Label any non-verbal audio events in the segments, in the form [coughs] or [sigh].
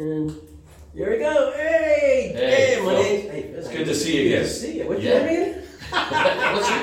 And here we go. Hey, Hey, hey, my Phil. name's. Hey, It's good to see you Good again. to see you. [laughs] What's Yeah. your name again? What's your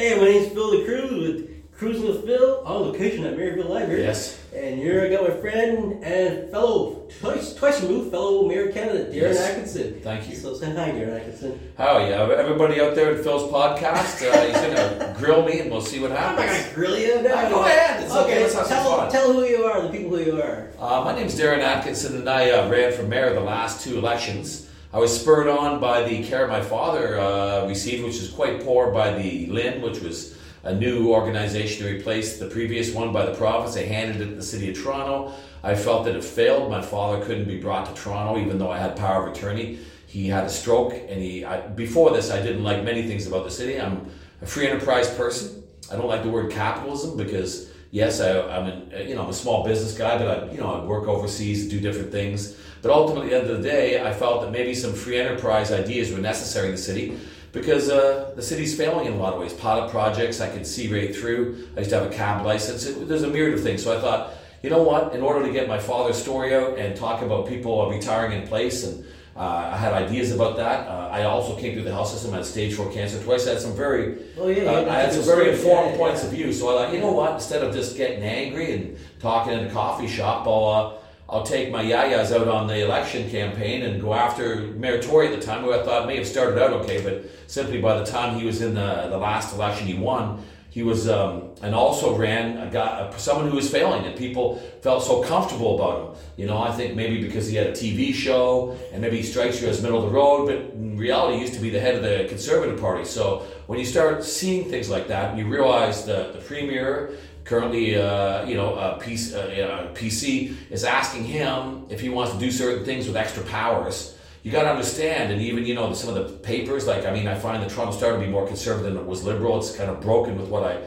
Hey, my name's Phil the Cruz with Cruising with Phil on location at Maryvale Library. Yes. And here I got my friend and fellow twice twice removed fellow Mayor of Canada, Darren Yes. Atkinson. Thank you. So say hi, Darren Atkinson. How yeah, everybody out there at Phil's podcast, uh, he's gonna [laughs] grill me and we'll see what I'm not happens. gonna grill you. No. Ah, go ahead. It's okay. Some tell, tell who you are, the people who you are. Uh, my name's Darren Atkinson, and I uh, ran for mayor the last two elections. I was spurred on by the care my father uh, received, which is quite poor, by the LHIN, which was a new organization to replace the previous one by the province. They handed it to the city of Toronto. I felt that it failed. My father couldn't be brought to Toronto, even though I had power of attorney. He had a stroke, and he. I, before this, I didn't like many things about the city. I'm a free enterprise person. I don't like the word capitalism because yes, I, I'm an, you know I'm a small business guy, but I you know I work overseas, do different things. But ultimately, at the end of the day, I felt that maybe some free enterprise ideas were necessary in the city because uh, the city's failing in a lot of ways. Pilot projects I could see right through. I used to have a cab license. It, there's a myriad of things. So I thought, you know what? In order to get my father's story out and talk about people retiring in place and uh, I had ideas about that. Uh, I also came through the health system. I had stage four cancer twice. I had some very Oh yeah, uh, I had some very informed Yeah, points yeah. of view. So I thought, you know what? Instead of just getting angry and talking in a coffee shop, I'll uh, I'll take my yayas out on the election campaign and go after Mayor Tory at the time, who I thought may have started out okay, but simply by the time he was in the, the last election, he won. He was um, and also ran a guy, uh, someone who was failing, and people felt so comfortable about him. You know, I think maybe because he had a TV show and maybe he strikes you as middle of the road, but in reality, he used to be the head of the Conservative Party. So when you start seeing things like that, and you realize the, the premier currently, uh, you know, uh, PC, uh, uh, PC is asking him if he wants to do certain things with extra powers. You got to understand, and even you know some of the papers. Like I mean, I find the Toronto Star to be more conservative than it was liberal. It's kind of broken with what I.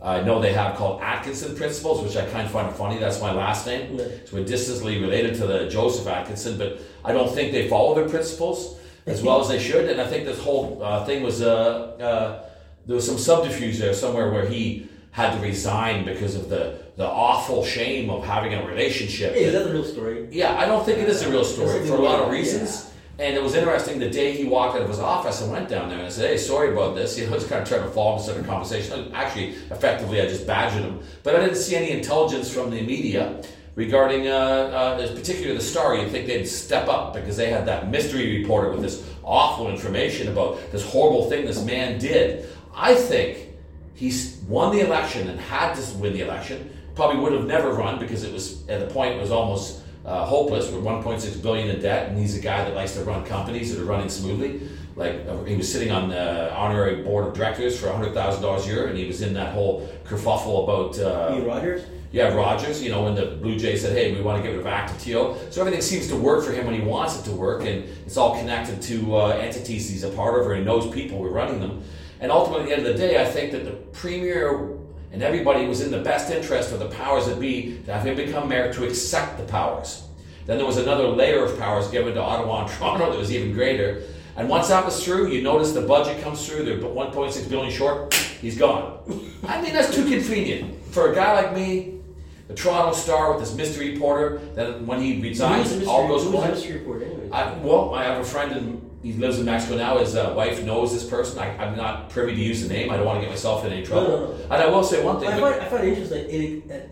I know they have called Atkinson principles, which I kind of find funny. That's my last name. Yeah. So we're distantly related to the Joseph Atkinson, but I don't think they follow their principles as well as they should. And I think this whole uh, thing was uh, uh, there was some subterfuge there somewhere where he had to resign because of the the awful shame of having a relationship. Hey, is that the real story? Yeah, I don't think it is a real story for a lot of yeah. reasons. And it was interesting the day he walked out of his office and went down there and I said, Hey, sorry about this. [laughs] You know, I was kind of trying to follow him instead of conversation. Actually, effectively, I just badgered him. But I didn't see any intelligence from the media regarding, uh, uh, particularly the Star. You'd think they'd step up because they had that mystery reporter with this awful information about this horrible thing this man did. I think he's won the election and had to win the election. Probably would have never run because it was at the point it was almost uh, hopeless with 1.6 billion in debt, and he's a guy that likes to run companies that are running smoothly. Like uh, he was sitting on the honorary board of directors for hundred thousand dollars a year, and he was in that whole kerfuffle about uh, Ian Rogers. yeah, Rogers, you know, when the Blue Jays said, hey, we want to get rid of ActiveTO. So everything seems to work for him when he wants it to work, and it's all connected to uh, entities he's a part of, or he knows people who are running them. And ultimately, at the end of the day, I think that the premier and everybody was in the best interest of the powers that be to have him become mayor to accept the powers. Then there was another layer of powers given to Ottawa and [laughs] Toronto that was even greater. And once that was through, you notice the budget comes through, they're 1.6 billion short, he's gone. I mean, that's too convenient. For a guy like me, the Toronto Star with this mystery reporter, then when he resigns, all goes who's mystery report anyway? I, well, I have a friend and he lives in Mexico now. His uh, wife knows this person. I, I'm not privy to use the name. I don't want to get myself in any trouble. No, no, no. And I will say one thing. I find, I find it interesting it, that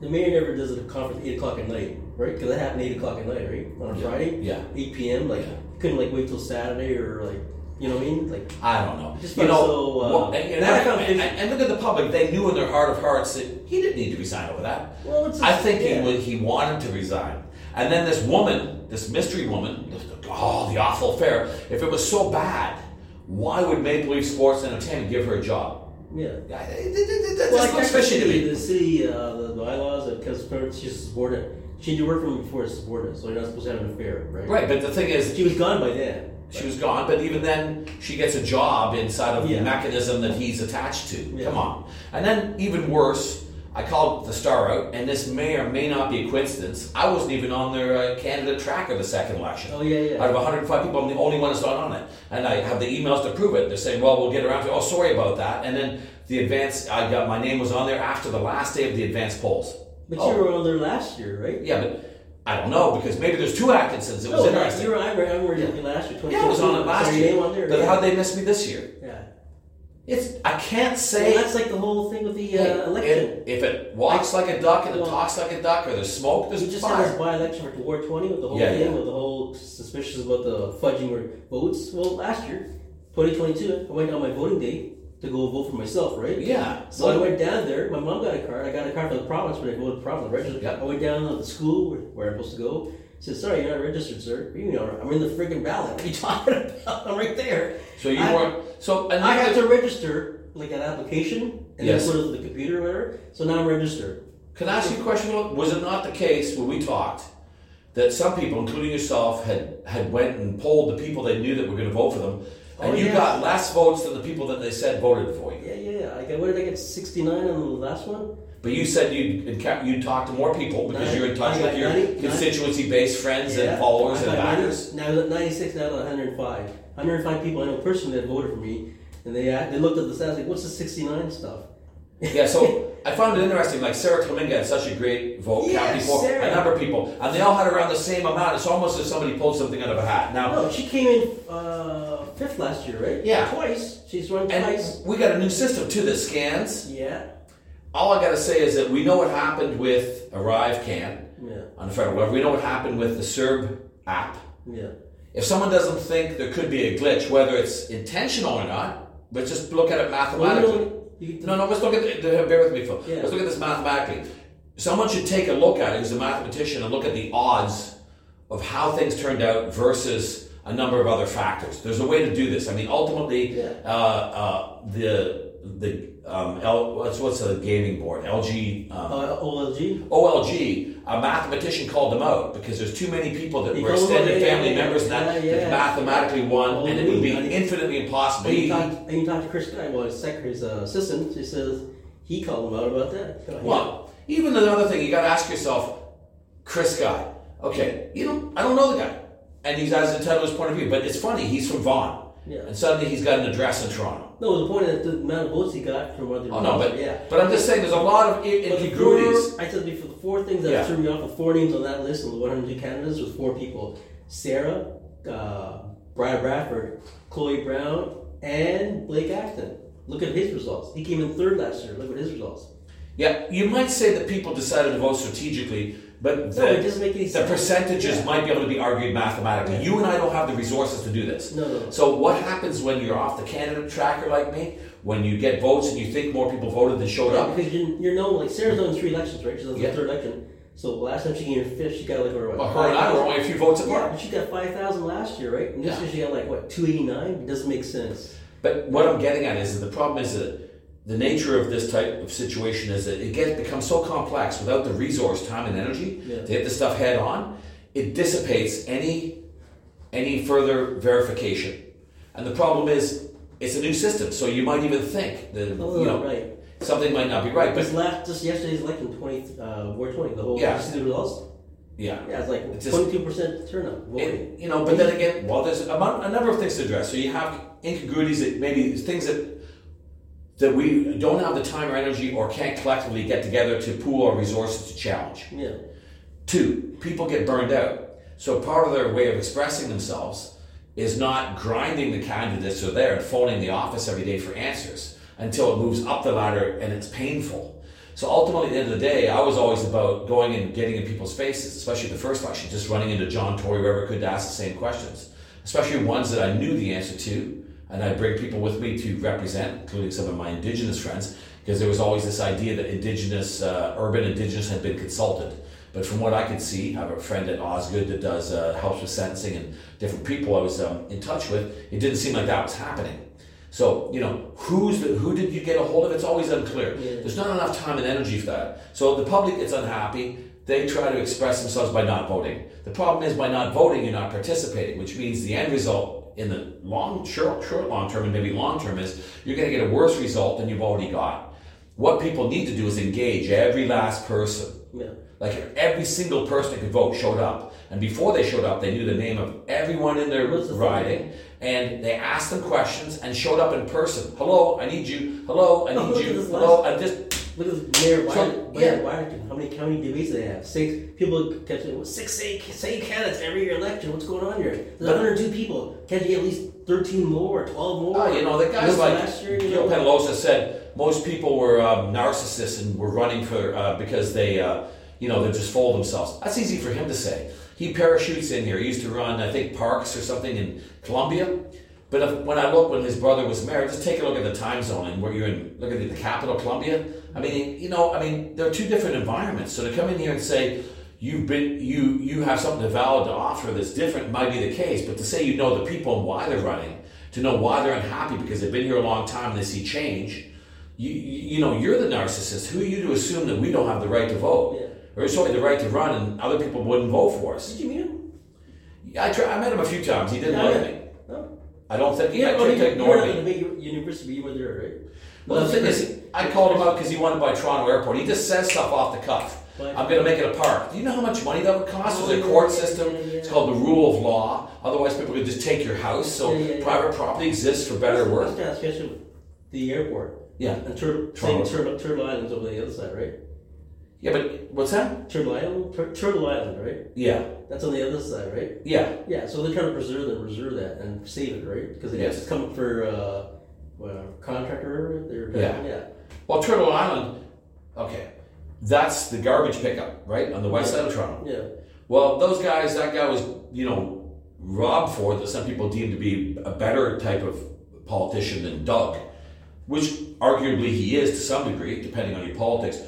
the mayor never does a conference at 8 o'clock at night, right? Because that happened 8 o'clock at night, right? On a Yeah. Friday? Yeah. 8 p.m. Like, Yeah. couldn't like wait till Saturday or like, you know what I mean? Like, I don't know. Just you know, so, uh, well, and, and, that and- kind of- and- and look at the public. They knew in their heart of hearts that he didn't need to resign over that. well, it's I think yeah. he, he wanted to resign. And then this woman, this mystery woman, oh, the awful affair. If it was so bad, why would Maple Leaf Sports and Entertainment give her a job? Yeah. Yeah, it- it- it- Well, the to city, the city, uh, the, bylaws, because she's a subordinate. She to work for him before a subordinate, so you're not supposed to have an affair, right? Right, but the thing is, She was gone by then. She was gone, but even then, she gets a job inside of Yeah. the mechanism that he's attached to. Yeah. Come on. And then, even worse, I called the star out, and this may or may not be a coincidence. I wasn't even on their uh, candidate tracker the second election. Oh, yeah, yeah. Out of 105 people, I'm the only one that's not on it. And I have the emails to prove it. They're saying, well, we'll get around to it. Oh, sorry about that. And then the advance, I got my name was on there after the last day of the advance polls. But Oh. you were on there last year, right? Yeah, but I don't know because maybe there's two Atkinsons. It was No, interesting. I remember, I remember you last year. Yeah, I was on it last year. name on there. But yeah. how'd they miss me this year? It's I can't say. Well, that's like the whole thing with the uh, election. If, if it walks like a duck and it Well, talks like a duck, or there's smoke, We there's just had this fire. by-election for Ward 20 with the whole Yeah, thing, yeah. with the whole suspicions about the fudging or votes. Well, last year, 2022, I went on my voting day to go vote for myself, right? Yeah. So I went down there. My mom got a card. I got a card for the province, but I voted province registered. Yeah. I went down to the school where, where I'm supposed to go. Said, "Sorry, you're not registered, sir. You know, I'm in the friggin' ballot. What are you [laughs] talking about? I'm right there. So you I- weren't. So I had to register like an application and Yes. then put it on the computer or whatever. So now I'm registered. Can I ask you a question? Was it not the case when we talked that some people, including yourself, had had went and polled the people they knew that were going to vote for them, oh, and Oh, you yeah. got less votes than the people that they said voted for you? Yeah, yeah. yeah. I got, what did I get? 69 on the last one. But you said you'd you talk to more people because Ninety- you're in touch with your constituency-based friends Yeah. and followers and got 90 backers. Now I'm at 96 105. 105 people I know personally that voted for me, and they uh, they looked at the stats like, "What's the 69 stuff?" [laughs] Yeah, so I found it interesting. Like Sarah Climenhaga had such a great vote Yeah, count before Sarah. a number of people, and they all had around the same amount. It's almost as somebody pulled something out of a hat. Now, No, she came in uh, fifth last year, right? Yeah. twice. She's run and twice. we got a new system too that scans. Yeah, All I got to say is that we know what happened with ArriveCAN yeah, on the federal level. We know what happened with the Serb app. yeah. If someone doesn't think there could be a glitch, whether it's intentional or not, but just look at it mathematically. you No, no, let's look at the, bear with me, Phil. Yeah. Let's look at this mathematically. Someone should take a look at it who's a mathematician and look at the odds of how things turned out versus a number of other factors. There's a way to do this. I mean, ultimately, Yeah. uh, uh, the the um, L, what's what's the gaming board? LG. Um, uh, OLG. OLG, a mathematician called them out because there's too many people that He were called them out, extended yeah, family yeah, members and that, yeah, that mathematically won, and it would be infinitely impossible. And you talked, talk, and you talk to Chris Sky, well, his secretary's uh, assistant. She says he called him out about that. Yeah. Well, even another thing, you got to ask yourself, Chris Sky. Okay, you know, I don't know the guy, and he's as entitled his point of view. But it's funny, he's from Vaughan, Yeah. and suddenly he's got an address in Toronto. No, the point is the amount of votes he got from other. Oh no, but yeah. but I'm just saying, there's a lot of i- But the incongruities. I said before, the four things that Yeah. threw me off, the four names on that list of the 102 candidates was four people: Sarah, uh, Brad Bradford, Chloe Brown, and Blake Acton. Look at his results. He came in third last year. Look at his results. Yeah, you might say that people decided to vote strategically, but the, No, it doesn't make any the percentages Yeah. might be able to be argued mathematically. Yeah. You and I don't have the resources to do this. No, no. So what happens when you're off the candidate tracker like me? When you get votes and you think more people voted than showed Yeah, up? because you, you're known like Sarah's done three elections, right? She's Yeah. the third election. So last time she came in fifth, she got like what? Well, her and I were only a few votes Yeah, apart. but she got five thousand last year, right? And this Yeah. year she got like what two eighty nine. It doesn't make sense. But what I'm getting at is that the problem is that the nature of this type of situation is that it gets becomes so complex without the resource, time, and energy Yeah. to hit the stuff head on. It dissipates any any further verification. And the problem is it's a new system, so you might even think that Oh, you know right. something might not be right. But last, just yesterday's election, twenty, uh, twenty, the whole, Yeah. you see the results? yeah, Yeah, it's like twenty-two percent turnout. It- you know, but then again, well, there's a, a number of things to address. So you have incongruities that maybe things that that we don't have the time or energy or can't collectively get together to pool our resources to challenge. Yeah, Two, people get burned out. So part of their way of expressing themselves is not grinding the candidates who are there and phoning the office every day for answers until it moves up the ladder and it's painful. So ultimately, at the end of the day, I was always about going and getting in people's faces, especially the first election, just running into John Tory, whoever could to ask the same questions, especially ones that I knew the answer to, and I bring people with me to represent, including some of my Indigenous friends, because there was always this idea that Indigenous, uh, urban Indigenous, had been consulted. But from what I could see, I have a friend at Osgoode that does uh, helps with sentencing and different people I was um, in touch with. It didn't seem like that was happening. So you know, who's the, who did you get a hold of? It's always unclear. Yeah. There's not enough time and energy for that. So the public is unhappy. They try to express themselves by not voting. The problem is by not voting, you're not participating, which means the end result in the long, short, short, long term, and maybe long term is you're going to get a worse result than you've already got. What people need to do is engage every last person. yeah. Like every single person that could vote showed up, and before they showed up, they knew the name of everyone in their What's the riding, and they asked them questions and showed up in person. Hello, I need you. Hello, I Oh, need at you. Hello, I just Look at mayor So, Mayor yeah. Waterton. How many county debates do they have? Six people kept saying, well, six same, same candidates every year election. What's going on here? There's 102 people. Can't you get at least 13 more, 12 more? Oh, you know, the guys like last year, you know? Penalosa said most people were um, narcissists and were running for uh, because they, uh, you know, they just fool themselves. That's easy for him to say. He parachutes in here. He used to run, I think, parks or something in Colombia. But if, when I look when his brother was married, just take a look at the time zone and where you're in. Look at the, the capital, Colombia. I mean, you know, I mean, there are two different environments. So to come in here and say you've been you you have something valid to offer that's different might be the case. But to say you know the people and why they're running, to know why they're unhappy because they've been here a long time and they see change. You, you, know, you're the narcissist. Who are you to assume that we don't have the right to vote? Yeah. Or sorry, the right to run and other people wouldn't vote for us? Did you meet him? I, try, I met him a few times. He didn't Yeah, like me. No. I don't think he Yeah, I well, tried you, to you ignore were me. university, you were there, right? Well, the thing is, I called him out because he wanted to buy Toronto Airport. He just says stuff off the cuff. I'm going to make it a park. Do you know how much money that would cost? Oh, There's a court system. It's called the rule of law. Otherwise, people could just take your house. So private property exists for better or worse. kind. The airport. Yeah. And Tur- Toronto. same Turtle, Turtle Island's over the other side, right? Yeah, but what's that? Turtle Island? Tur- Turtle Island, right? Yeah. That's on the other side, right? Yeah. Yeah, so they're trying to preserve that, reserve that, and save it, right? Because they Yes. it's coming for uh, what, contractor. They're Yeah. yeah. Well, Turtle Island, okay, that's the garbage pickup, right, on the west side of Toronto. Yeah. Well, those guys, that guy was, you know, Rob Ford, that some people deem to be a better type of politician than Doug, which arguably he is to some degree, depending on your politics.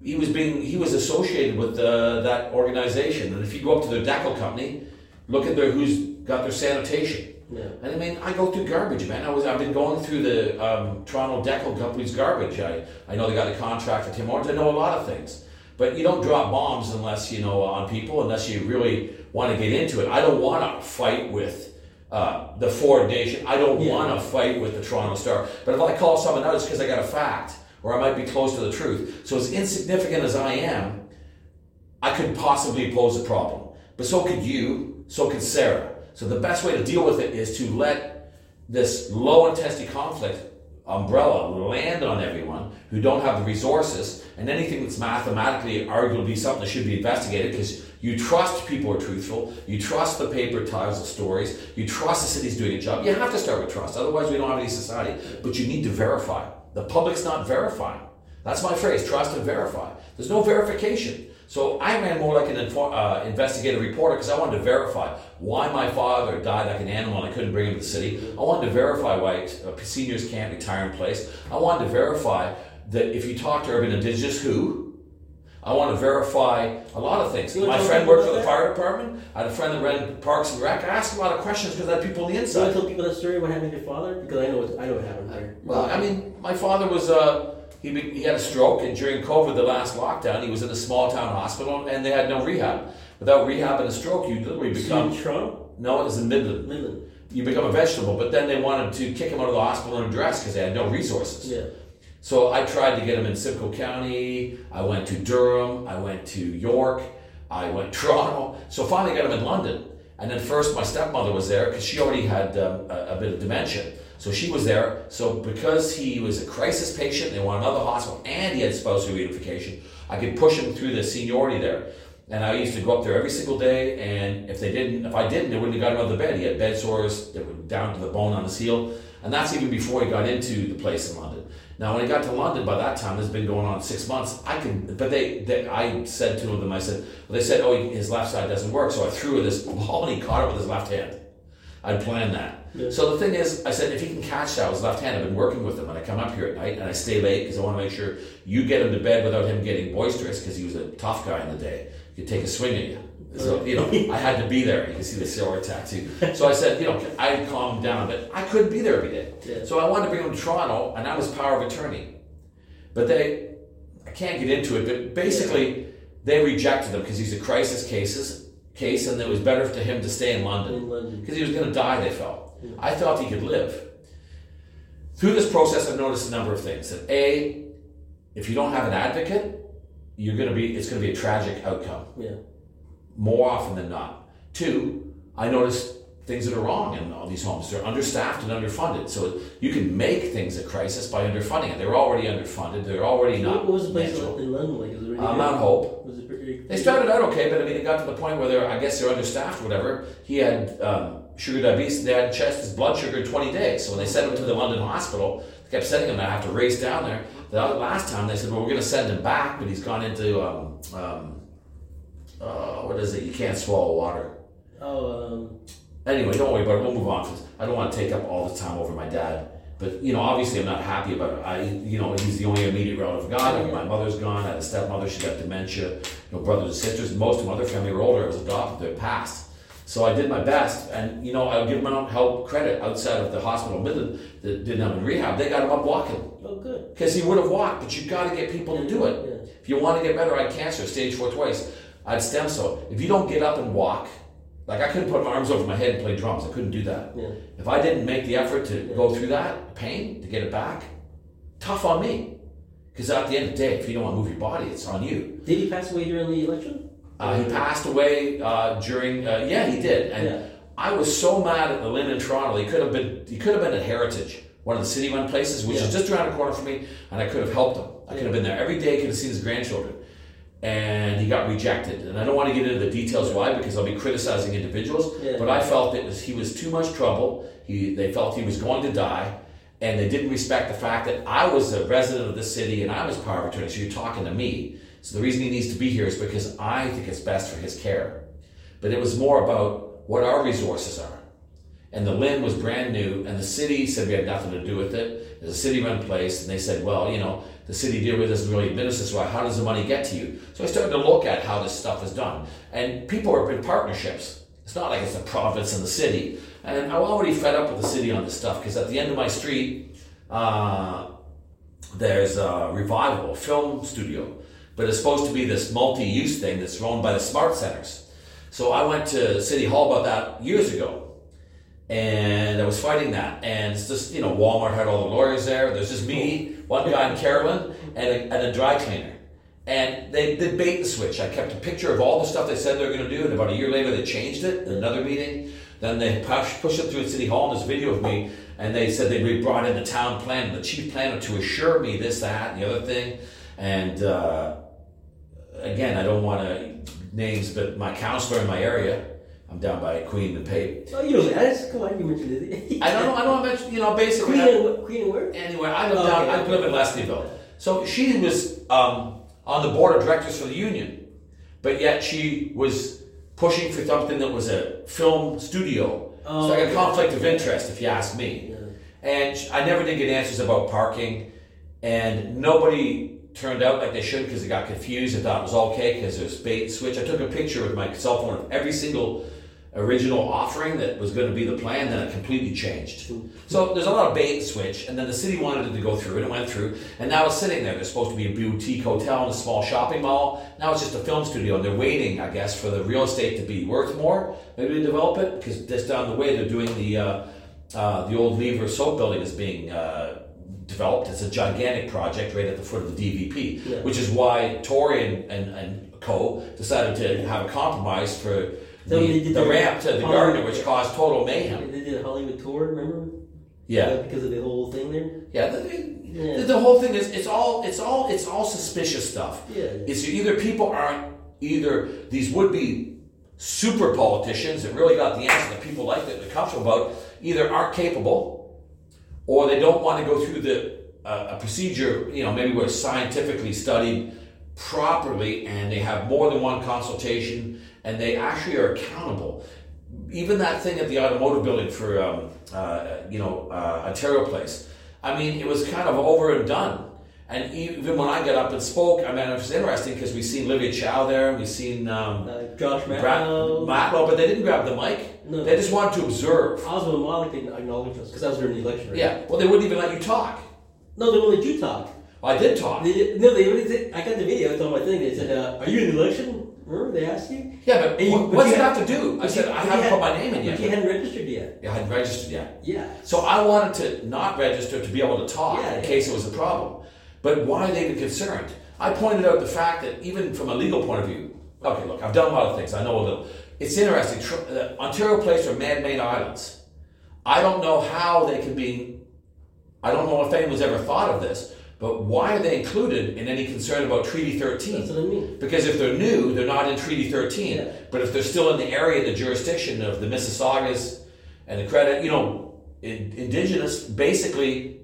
He was being, he was associated with uh, that organization, and if you go up to their Deco company, look at their who's got their sanitation. Yeah. And I mean, I go through garbage, man. I was, I've been going through the um, Toronto Deco Company's garbage. I, I know they got a contract with Tim Hortons. I know a lot of things, but you don't drop bombs unless you know on people, unless you really want to get into it. I don't want to fight with uh, the Ford Nation. I don't Yeah. want to fight with the Toronto Star. But if I call someone out, it's because I got a fact, or I might be close to the truth. So as insignificant as I am, I could possibly pose a problem. But so could you, so could Sarah. So the best way to deal with it is to let this low intensity conflict umbrella land on everyone who don't have the resources and anything that's mathematically arguably something that should be investigated because you trust people are truthful, you trust the paper tells the stories, you trust the city's doing a job. You have to start with trust, otherwise we don't have any society. But you need to verify. The public's not verifying. That's my phrase, trust and verify. There's no verification. So I ran more like an infor- uh, investigative reporter because I wanted to verify why my father died like an animal and I couldn't bring him to the city. I wanted to verify why uh, seniors can't retire in place. I wanted to verify that if you talk to urban indigenous who, I want to verify a lot of things. My friend worked for the that? fire department. I had a friend that ran Parks and Rec. I asked a lot of questions because I had people on the So I inside. tell people that story. What happened to your father? Because I know what I know what happened there. Well, I mean, my father was uh, he be, he had a stroke, and during COVID, the last lockdown, he was in a small town hospital, and they had no rehab. Without rehab and a stroke, you literally become Toronto, no, it was in Midland. Midland. You become a vegetable, but then they wanted to kick him out of the hospital and address because they had no resources. Yeah. So I tried to get him in Simcoe County. I went to Durham. I went to York. I went to [laughs] Toronto. So finally got him in London. And then first my stepmother was there because she already had um, a, a bit of dementia. So she was there. So because he was a crisis patient, they wanted another hospital, and he had spousal reunification, I could push him through the seniority there. And I used to go up there every single day. And if they didn't, if I didn't, they wouldn't have got him out of the bed. He had bed sores that were down to the bone on his heel. And that's even before he got into the place in London. Now, when he got to London, by that time, this has been going on six months. I can, but they, they I said to them, I said, well, they said, oh, his left side doesn't work. So I threw this ball and he caught it with his left hand. I planned that. Yeah. So the thing is, I said, if he can catch that with his left hand, I've been working with him, and I come up here at night and I stay late because I want to make sure you get him to bed without him getting boisterous because he was a tough guy in the day. He could take a swing at you. Oh, so, you know, [laughs] I had to be there. You can see the silver tattoo. So I said, you know, I'd calm him down, but I couldn't be there every day. Yeah. So I wanted to bring him to Toronto, and that was power of attorney. But they, I can't get into it, but basically, they rejected him because he's a crisis cases case, and it was better for him to stay In London. because he was going to die. They felt. I thought he could live. Through this process, I've noticed a number of things. That a, if you don't have an advocate, you're going to be. It's going to be a tragic outcome Yeah. more often than not. Two, I noticed things that are wrong in all these homes. They're understaffed and underfunded. So you can make things a crisis by underfunding it. They're already underfunded. They're already not. What was the place natural. in London like? Was it really Uh. Mount Hope. Was it pretty? They started out okay, but I mean, it got to the point where they're, I guess they're understaffed, whatever. He had um, sugar diabetes. They had checked his blood sugar in 20 days. So when they sent him to the London hospital, they kept sending him. I have to race down there. The last time they said, well, we're going to send him back, but he's gone into um, um, uh, what is it? You can't swallow water. Oh, um, Anyway, don't worry about it. We'll move on. I don't want to take up all the time over my dad. But you know, obviously, I'm not happy about it. I, you know, he's the only immediate relative gone. My mother's gone. I had a stepmother. She got dementia. You know, brothers and sisters. Most of my other family were older. I was adopted. They're passed. So I did my best, and you know, I'll give Mount Hope credit outside of the hospital Midland that didn't have him in rehab. They got him up walking oh, good. because he would have walked. But you've got to get people to do it. Yeah. If you want to get better, I had cancer, stage four twice. I had stem cell. If you don't get up and walk, like I couldn't put my arms over my head and play drums. I couldn't do that. Yeah. If I didn't make the effort to go through that pain to get it back, tough on me. Because at the end of the day, if you don't want to move your body, it's on you. Did he pass away during the election? Uh, he passed away uh, during. Uh, yeah, he did, and Yeah. I was so mad at the LHIN in Toronto. He could have been. He could have been at Heritage, one of the city-run places, which is just around the corner from me, and I could have helped him. I could have been there every day. Could have seen his grandchildren, and he got rejected. And I don't want to get into the details why, because I'll be criticizing individuals. Yeah. But I felt it was he was too much trouble. He they felt he was going to die. And they didn't respect the fact that I was a resident of the city and I was power of attorney. So you're talking to me. So the reason he needs to be here is because I think it's best for his care. But it was more about what our resources are. And the LHIN was brand new, and the city said we had nothing to do with it. It's a city-run place, and they said, well, you know, the city deal with doesn't really administer this. Well, how does the money get to you? So I started to look at how this stuff is done, and people are in partnerships. It's not like it's the province and the city. And I'm already fed up with the city on this stuff because at the end of my street, uh, there's a revival, film studio, but it's supposed to be this multi-use thing that's run by the SmartCentres. So I went to City Hall about that years ago, and I was fighting that. And it's just you know Walmart had all the lawyers there. There's just me, one guy in Carolyn, and a, and a dry cleaner. And they did bait and switch. I kept a picture of all the stuff they said they were going to do, and about a year later they changed it in another meeting. Then they push, pushed it through City Hall, and this video of me, and they said they brought in the town plan, the chief planner, to assure me this, that, and the other thing. And uh, again, I don't want to names, but my counselor in my area, I'm down by Queen and Pape. Oh, you know, that's come on, you mentioned it. I don't know. I don't mention. You know, basically. Queen I- and Queen and where? Anyway, I live Oh, down. okay, I okay. live in Leslieville. So she was um, on the board of directors for the union, but yet she was pushing for something that was a film studio. Oh, it's like okay. a conflict of interest, if you ask me. Yeah. And I never did get answers about parking, and nobody turned out like they should because they got confused. I thought it was okay because there's bait and switch. I took a picture with my cell phone of every single original offering that was going to be the plan, then it completely changed. So there's a lot of bait and switch, and then the city wanted it to go through, and it went through, and now it's sitting there. There's supposed to be a boutique hotel and a small shopping mall. Now it's just a film studio, and they're waiting, I guess, for the real estate to be worth more, maybe to develop it, because just down the way they're doing the uh, uh, the old Lever soap building is being uh, developed. It's a gigantic project right at the foot of the DVP, Yeah. which is why Tory and, and, and co decided to have a compromise for So they the, the ramp to the Gardiner, which caused total mayhem. They did a Hollywood tour, remember? Yeah, Because of the whole thing there. yeah. The, the- Yeah. the whole thing is it's all it's all it's all suspicious stuff. Yeah. It's either people aren't either these would be super politicians that really got the answer that people like that they're comfortable about either aren't capable or they don't want to go through the uh, a procedure you know maybe where it's scientifically studied properly and they have more than one consultation and they actually are accountable even that thing at the automotive building for um, uh, you know uh, Ontario Place. I mean, it was kind of over and done. And even when I got up and spoke, I mean, it was interesting because we seen Olivia Chow there, and we seen um, Uh, Josh Matlow. Matlow, but they didn't grab the mic. No. They just wanted to observe. Oswald Malik didn't acknowledge us because that was during the election. Right? Yeah, well, they wouldn't even let you talk. No, they won't let you talk. Well, I did talk. They, no, they really did. I got the video. It's on my thing. They said, uh, "Are you in the election?" Remember they asked you. Yeah, but you- what, but what's you it have to do? I said you- I but haven't had- put my name in But yet. you hadn't registered yet. Yeah, I hadn't registered yet. Yeah. So I wanted to not register to be able to talk Yeah, in yeah. case it was a problem. But why are they even concerned? I pointed out the fact that even from a legal point of view, okay, look, I've done a lot of things. I know a little. It's interesting. Uh, Ontario Place are man-made islands. I don't know how they can be. I don't know if anyone's ever thought of this, but why are they included in any concern about Treaty 13? That's what I mean. Because if they're new, they're not in Treaty 13. Yeah. But if they're still in the area, the jurisdiction of the Mississaugas and the credit, you know, in, indigenous, basically,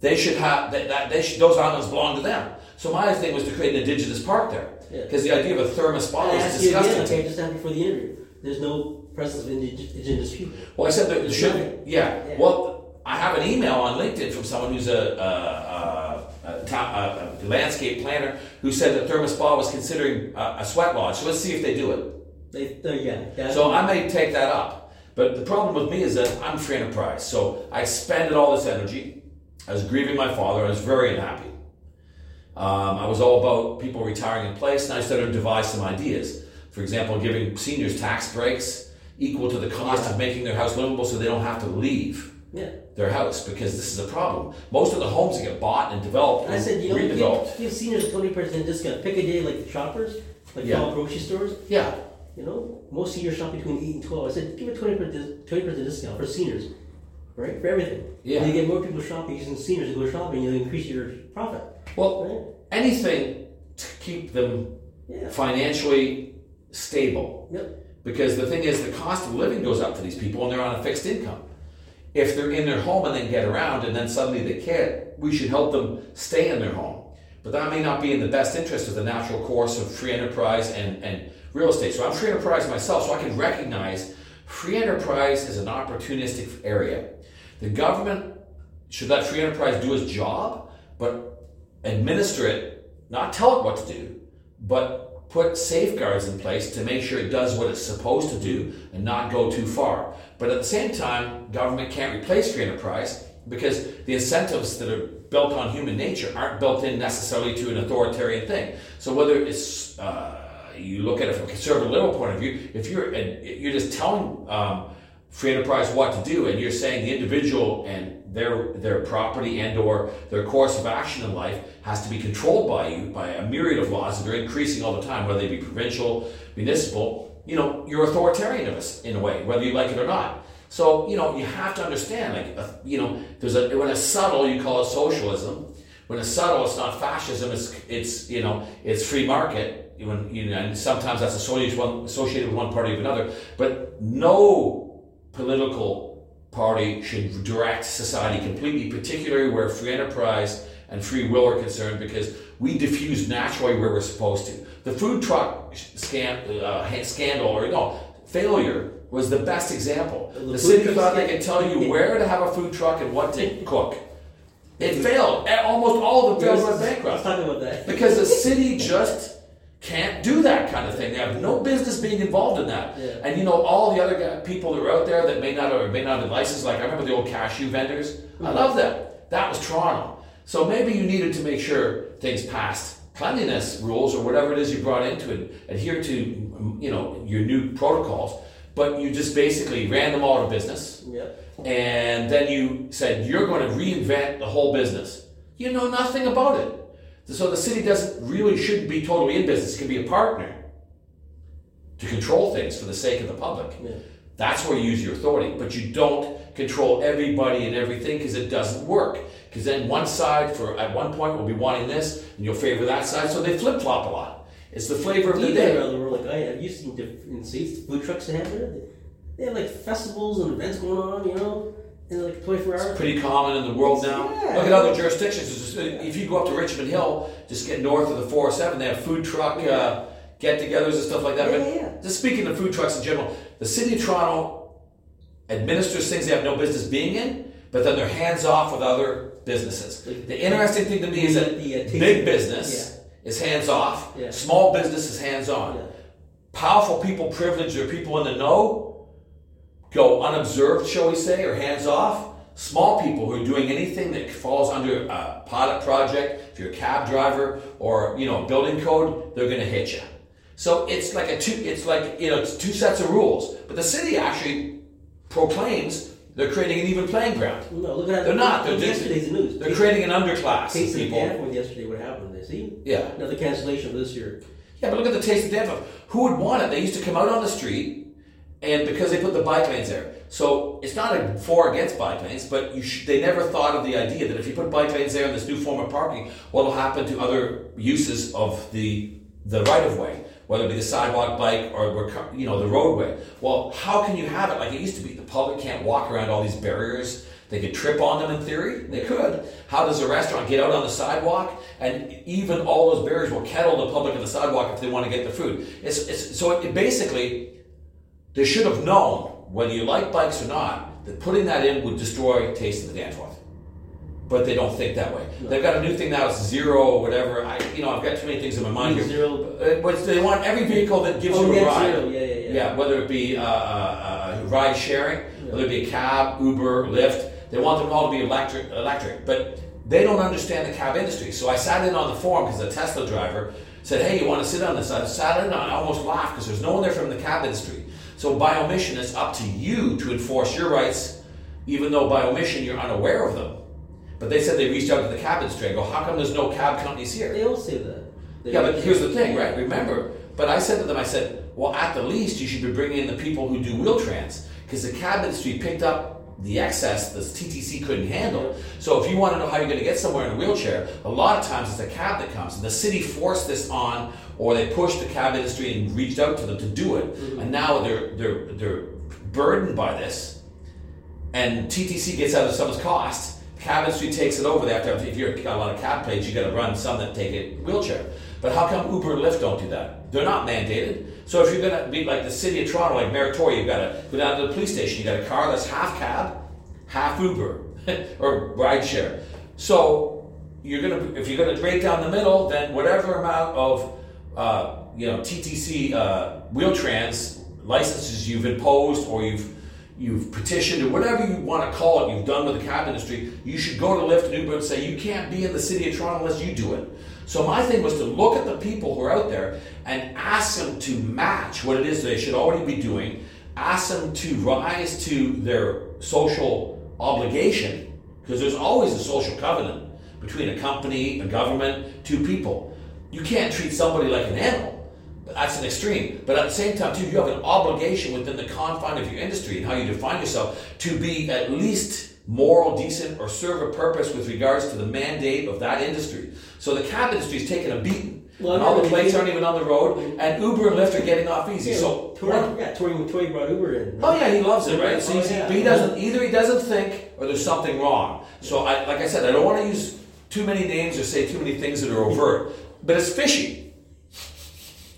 they should have that. that they should, those islands belong to them. So my thing was to create an indigenous park there, Yeah. because the idea of a thermos bottle is asked you again, disgusting. okay, just after before the interview. There's no presence of indig- indigenous people. Well, I said that it should. Nothing. Yeah. Yeah. Well, I have an email on LinkedIn from someone who's a, a, a, a, a, landscape planner who said that Therme Spa was considering a, a sweat lodge. So let's see if they do it. They, uh, yeah. yeah. So I may take that up. But the problem with me is that I'm free enterprise. So I expended all this energy. I was grieving my father. I was very unhappy. Um, I was all about people retiring in place, and I started to devise some ideas. For example, giving seniors tax breaks equal to the cost of making their house livable so they don't have to leave yeah. their house because this is a problem. Most of the homes that get bought and developed and I said, you know, redeveloped. give, give seniors twenty percent discount. Pick a day like the shoppers, like Yeah. all grocery stores. Yeah, You know, most seniors shop between eight and twelve. I said, give a twenty percent twenty percent discount for seniors, right? For everything. Yeah. And you get more people shopping using seniors to go shopping. You increase your profit. well, Right? anything to keep them Yeah. financially stable. Yep. Because the thing is, the cost of living goes up for these people and they're on a fixed income. If they're in their home and they get around and then suddenly they can't, we should help them stay in their home. But that may not be in the best interest of the natural course of free enterprise and, and real estate. So I'm free enterprise myself, so I can recognize free enterprise is an opportunistic area. The government should let free enterprise do its job, but administer it, not tell it what to do, but put safeguards in place to make sure it does what it's supposed to do and not go too far. But at the same time, government can't replace free enterprise because the incentives that are built on human nature aren't built in necessarily to an authoritarian thing. So whether it's uh, you look at it from a conservative liberal point of view, if you're you're just telling um, free enterprise what to do, and you're saying the individual and their their property and or their course of action in life has to be controlled by you by a myriad of laws that are increasing all the time, whether they be provincial, municipal. You know, you're authoritarian in a, in a way, whether you like it or not. So you know, you have to understand, like uh, you know, there's a when it's subtle, you call it socialism. When it's subtle, it's not fascism. It's it's you know, it's free market. When you know, and sometimes that's associated with one, associated with one party or another. But no political party should direct society completely, particularly where free enterprise and free will are concerned, because we diffuse naturally where we're supposed to. The food truck scan, uh, scandal, or no, failure was the best example. The The, city thought they could tell you where to have a food truck and what to cook. It failed. Almost all of them failed went bankrupt. talk about that. Because the [laughs] city just can't do that kind of thing. They have no business being involved in that. Yeah. And you know, all the other guy, people that are out there that may not or may not have licensed, like I remember the old cashew vendors. I mm-hmm. love them. That was Toronto. So maybe you needed to make sure things passed cleanliness rules or whatever it is you brought into it, adhere to you know your new protocols. But you just basically ran them all out of business Yep. and then you said you're going to reinvent the whole business. You know nothing about it. So the city doesn't really shouldn't be totally in business. It can be a partner to control things for the sake of the public. Yeah. That's where you use your authority, but you don't control everybody and everything because it doesn't work. Because then one side, for at one point, will be wanting this, and you'll favor that side. So they flip flop a lot. It's the flavor of the day. around the world, like oh, I have, you seen diff- in states food trucks they have there. They have like festivals and events going on, you know, in like 24 hours. pretty common in the world now. Yeah. Look at other jurisdictions. Just- If you go up to Richmond Hill, just get north of the 407, they have food truck Yeah. uh, get-togethers and stuff like that. Yeah, but just speaking of food trucks in general, the city of Toronto administers things they have no business being in, but then they're hands off with other businesses. The interesting thing to me is that The, uh, big business is hands off, small business is hands on powerful people, privileged, or people in the know go unobserved, shall we say, or hands off. Small people who are doing anything that falls under a pilot project, if you're a cab driver or you know building code, they're going to hit you. So it's like a two. It's like you know it's two sets of rules. But the city actually proclaims they're creating an even playing ground. No, look at They're not. They're look at just- yesterday's news. They're creating an underclass of Case of people. Danforth yesterday. What happened? They see Yeah. another cancellation for this year. Yeah, but look at the taste of Danforth. Who would want it? They used to come out on the street, and because they put the bike lanes there. So it's not a for or against bike lanes, but sh- they never thought of the idea that if you put bike lanes there in this new form of parking, what will happen to other uses of the the right of way, whether it be the sidewalk, bike, or you know the roadway. Well, how can you have it like it used to be? The public can't walk around all these barriers. They could trip on them in theory. They could. How does a restaurant get out on the sidewalk? And even all those barriers will kettle the public on the sidewalk if they want to get the food. It's, it's, so it, basically, they should have known, whether you like bikes or not, that putting that in would destroy Taste of the Danforth. But they don't think that way. They've got a new thing now, it's zero or whatever. I, you know, I've got too many things in my mind here. Zero. Uh, But they want every vehicle that gives Oh, you a ride. zero. Yeah, yeah, yeah. Yeah, whether it be uh, uh, uh, ride sharing, whether it be a cab, Uber, Lyft, they want them all to be electric. Electric, but they don't understand the cab industry. So I sat in on the forum because a Tesla driver said, "Hey, you want to sit on this?" I sat in. and I almost laughed because there's no one there from the cab industry. So by omission, it's up to you to enforce your rights, even though by omission you're unaware of them. But they said they reached out to the cab industry. I go, "How come there's no cab companies here?" They all say that. They Yeah, but here's the thing, right? Remember, but I said to them, I said, well, at the least, you should be bringing in the people who do Wheel-Trans because the cab industry picked up the excess the TTC couldn't handle. So if you want to know how you're going to get somewhere in a wheelchair, a lot of times it's a cab that comes. And the city forced this on, or they pushed the cab industry and reached out to them to do it. Mm-hmm. And now they're they're they're burdened by this and TTC gets out of some of someone's cost. Cab industry takes it over. They have to have, if you're got a lot of cab plates, you got to run some that take it wheelchair. But how come Uber and Lyft don't do that? They're not mandated. So if you're going to be like the city of Toronto, like Meritoria, you've got to go down to the police station. You got a car that's half cab, half Uber, [laughs] or rideshare. So you're gonna if you're gonna break down the middle, then whatever amount of uh, you know TTC uh, Wheel-Trans licenses you've imposed or you've you've petitioned or whatever you want to call it, you've done with the cab industry, you should go to Lyft and Uber and say you can't be in the city of Toronto unless you do it. So my thing was to look at the people who are out there and ask them to match what it is they should already be doing, ask them to rise to their social obligation, because there's always a social covenant between a company, a government, two people. You can't treat somebody like an animal. That's an extreme. But at the same time, too, you have an obligation within the confine of your industry and how you define yourself to be at least moral, decent, or serve a purpose with regards to the mandate of that industry. So the cab industry is taking a beating. Well, and all the plates aren't even on the road, and Uber and Lyft are getting off easy. Yeah, so Tory, one- yeah, Tory, Tory brought Uber in. Oh yeah, he loves it, right? Oh, so Oh, he's, yeah. but he doesn't either. He doesn't think, or there's something wrong. So I, like I said, I don't want to use too many names or say too many things that are overt, but it's fishy.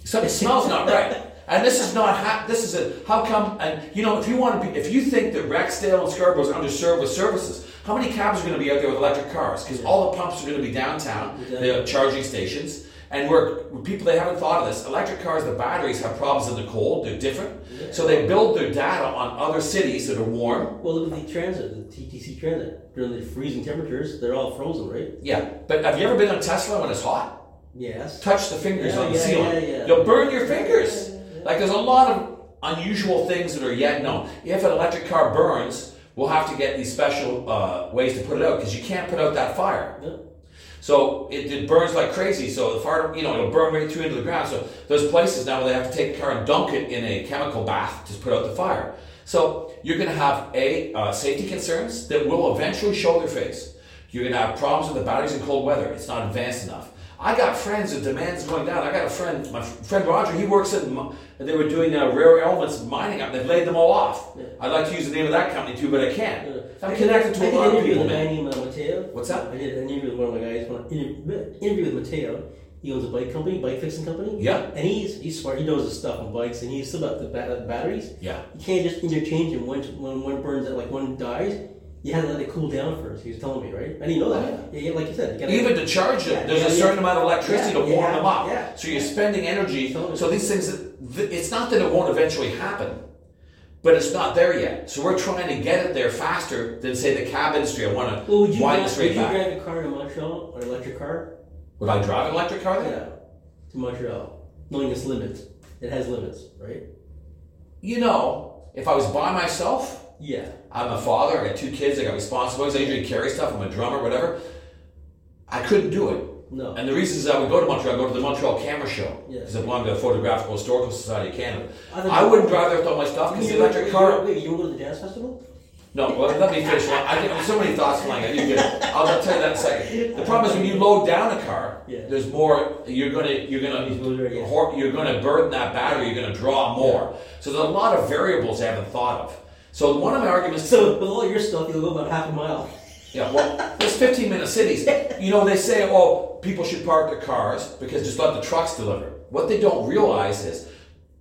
Something [laughs] smells not right. And this is not ha- this is a how come and you know if you want to be if you think that Rexdale and Scarborough is underserved with services, how many cabs are going to be out there with electric cars? Because all the pumps are going to be downtown, the charging stations, and we're people they haven't thought of this. Electric cars, the batteries have problems in the cold; they're different. So they build their data on other cities that are warm. Well, look at the transit, the TTC transit. During the freezing temperatures, they're all frozen, right? Yeah, but have you ever been on Tesla when it's hot? Yes. touch the fingers Yeah, on the yeah, ceiling. yeah, yeah. You'll burn your fingers. Yeah, yeah, yeah. Like there's a lot of unusual things that are yet known. If an electric car burns, we'll have to get these special uh, ways to put it out because you can't put out that fire. So it, it burns like crazy. So the fire, you know, it'll burn right through into the ground. So there's places now where they have to take the car and dunk it in a chemical bath to put out the fire. So you're going to have a uh, safety concerns that will eventually show their face. You're going to have problems with the batteries in cold weather. It's not advanced enough. I got friends. The demand's going down. I got a friend, my friend Roger. He works at. They were doing uh, rare elements mining up. They've laid them all off. Yeah. I'd like to use the name of that company too, but I can't. Yeah. I'm connected to I a lot of people, with a guy named Mateo. What's that? I did an interview with one of my guys. When I interview with Mateo. He owns a bike company, bike fixing company. Yeah. And he's he's smart. He knows his stuff on bikes, and he's still got the ba- batteries. Yeah. You can't just interchange them when when one burns out, like one dies. You had to let it cool down first. He was telling me, right? I didn't know that. Oh, yeah, yeah, like you said, you Even to charge them, Yeah, there's yeah, a certain amount of electricity to warm them up. yeah. So you're spending energy. So these things, it's not that it won't eventually happen, but it's not there yet. So we're trying to get it there faster than say the cab industry. I want to Well, would you, wind drive, this would you drive a car to Montreal, an electric car? Would I drive an electric car there? Yeah, to Montreal, knowing its limits. It has limits, right? You know, if I was by myself, Yeah. I'm a father, I got two kids, I got responsibilities, I usually carry stuff, I'm a drummer, whatever. I couldn't do it. No. And the reason is I would go to Montreal, I go to the Montreal Camera Show because I belong to the Photographical Historical Society of Canada. I I wouldn't drive there with all my stuff because the electric car. Wait, you go to the dance festival? No, well, let me finish. Well, I think there's so many thoughts flying at you. I'll, I'll tell you that in a second. The problem is when you load down a car, Yeah. there's more. You're gonna you're gonna you're gonna burden that battery. You're gonna draw more. So there's a lot of variables I haven't thought of. So one of my arguments. So with all your stuff, you'll go about half a mile. Yeah, well, there's 15 minute cities. You know, they say, oh, people should park their cars because just let the trucks deliver. What they don't realize is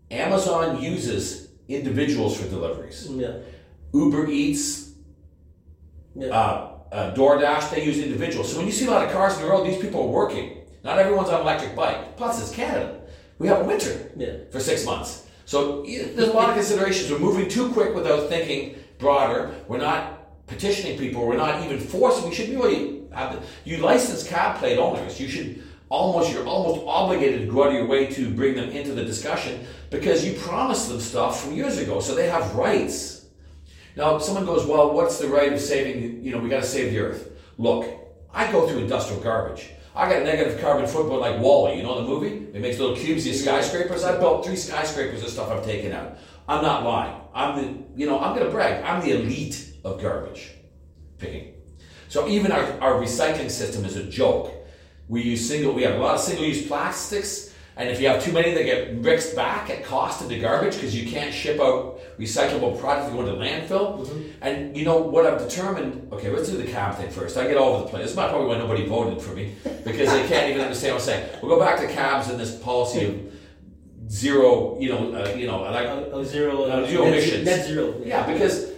Amazon uses individuals for deliveries. Yeah. Uber Eats, Yeah. uh, uh, DoorDash, they use individuals. So when you see a lot of cars in the road, these people are working. Not everyone's on an electric bike. Plus, it's Canada. We have a winter Yeah. for six months. So there's a lot of considerations. We're moving too quick without thinking broader. We're not petitioning people. We're not even forcing. We should really have the, you license cab plate owners. You should almost you're almost obligated to go out of your way to bring them into the discussion because you promised them stuff from years ago. So they have rights. Now, someone goes, well, what's the right of saving, you know, we got to save the earth. Look, I go through industrial garbage. I got negative carbon footprint like WALL-E, you know the movie? It makes little cubes, these skyscrapers. I built three skyscrapers of stuff I've taken out. I'm not lying. I'm the, you know, I'm to brag. I'm the elite of garbage picking. So even our, our recycling system is a joke. We use single, we have a lot of single-use plastics, and if you have too many, they get mixed back at cost into garbage because you can't ship out recyclable products that go into landfill. And you know what I've determined? Okay, let's do the cab thing first. I get all over the place. This is not probably why nobody voted for me because they can't even understand what I'm saying. We'll go back to cabs and this policy of zero. You know, uh, you know, like Uh, uh, zero, Uh, zero emissions. Net zero. yeah, because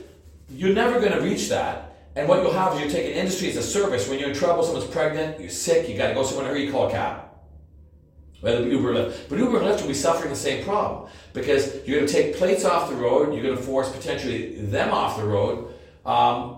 you're never going to reach that. And what you'll have is you take an industry as a service. When you're in trouble, someone's pregnant, you're sick, you got to go somewhere in a hurry, you call a cab. Whether it be Uber or Lyft. But Uber and Lyft will be suffering the same problem because you're going to take plates off the road, you're going to force potentially them off the road, um,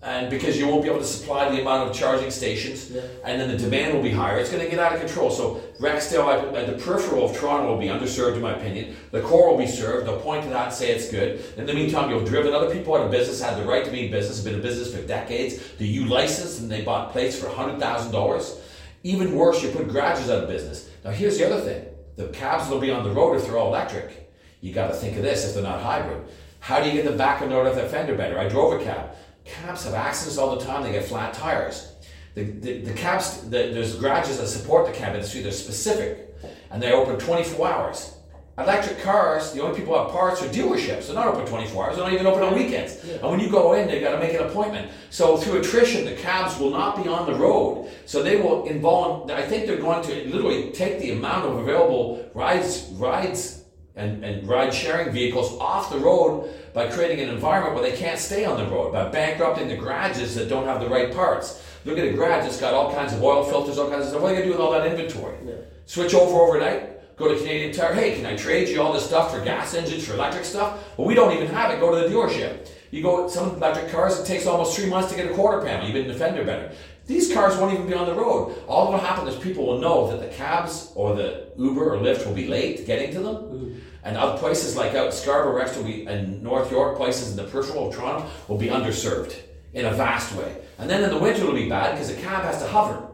and because you won't be able to supply the amount of charging stations, Yeah. and then the demand will be higher. It's going to get out of control. So Rexdale, at at the peripheral of Toronto, will be underserved, in my opinion. The core will be served. They'll point to that and say it's good. In the meantime, you've driven other people out of business, had the right to be in business, been in business for decades. The U licensed and they bought plates for hundred thousand dollars. Even worse, you put garages out of business. Now here's the other thing: the cabs will be on the road if they're all electric. You got to think of this if they're not hybrid. How do you get the back and out of the fender better? I drove a cab. Cabs have accidents all the time. They get flat tires. The, the, the cabs, the, there's garages that support the cab industry. They're specific, and they're open 24 hours. Electric cars, the only people who have parts are dealerships. They're not open 24 hours. They're not even open on weekends. And when you go in, they've got to make an appointment. So through attrition, the cabs will not be on the road. So they will involve. I think they're going to literally take the amount of available rides, rides, and, and ride sharing vehicles off the road by creating an environment where they can't stay on the road by bankrupting the garages that don't have the right parts. Look at a garage that's got all kinds of oil filters, all kinds of stuff. What are they gonna do with all that inventory? Yeah. Switch over overnight. Go to Canadian Tire. Hey, can I trade you all this stuff for gas engines, for electric stuff? Well, we don't even have it. Go to the dealership. You go some electric cars. It takes almost three months to get a quarter panel. Even the fender better. These cars won't even be on the road. All that will happen is people will know that the cabs or the Uber or Lyft will be late getting to them, mm. and other places like out Scarborough, Rex will be, and North York, places in the peripheral of Toronto will be underserved in a vast way. And then in the winter it'll be bad because the cab has to hover.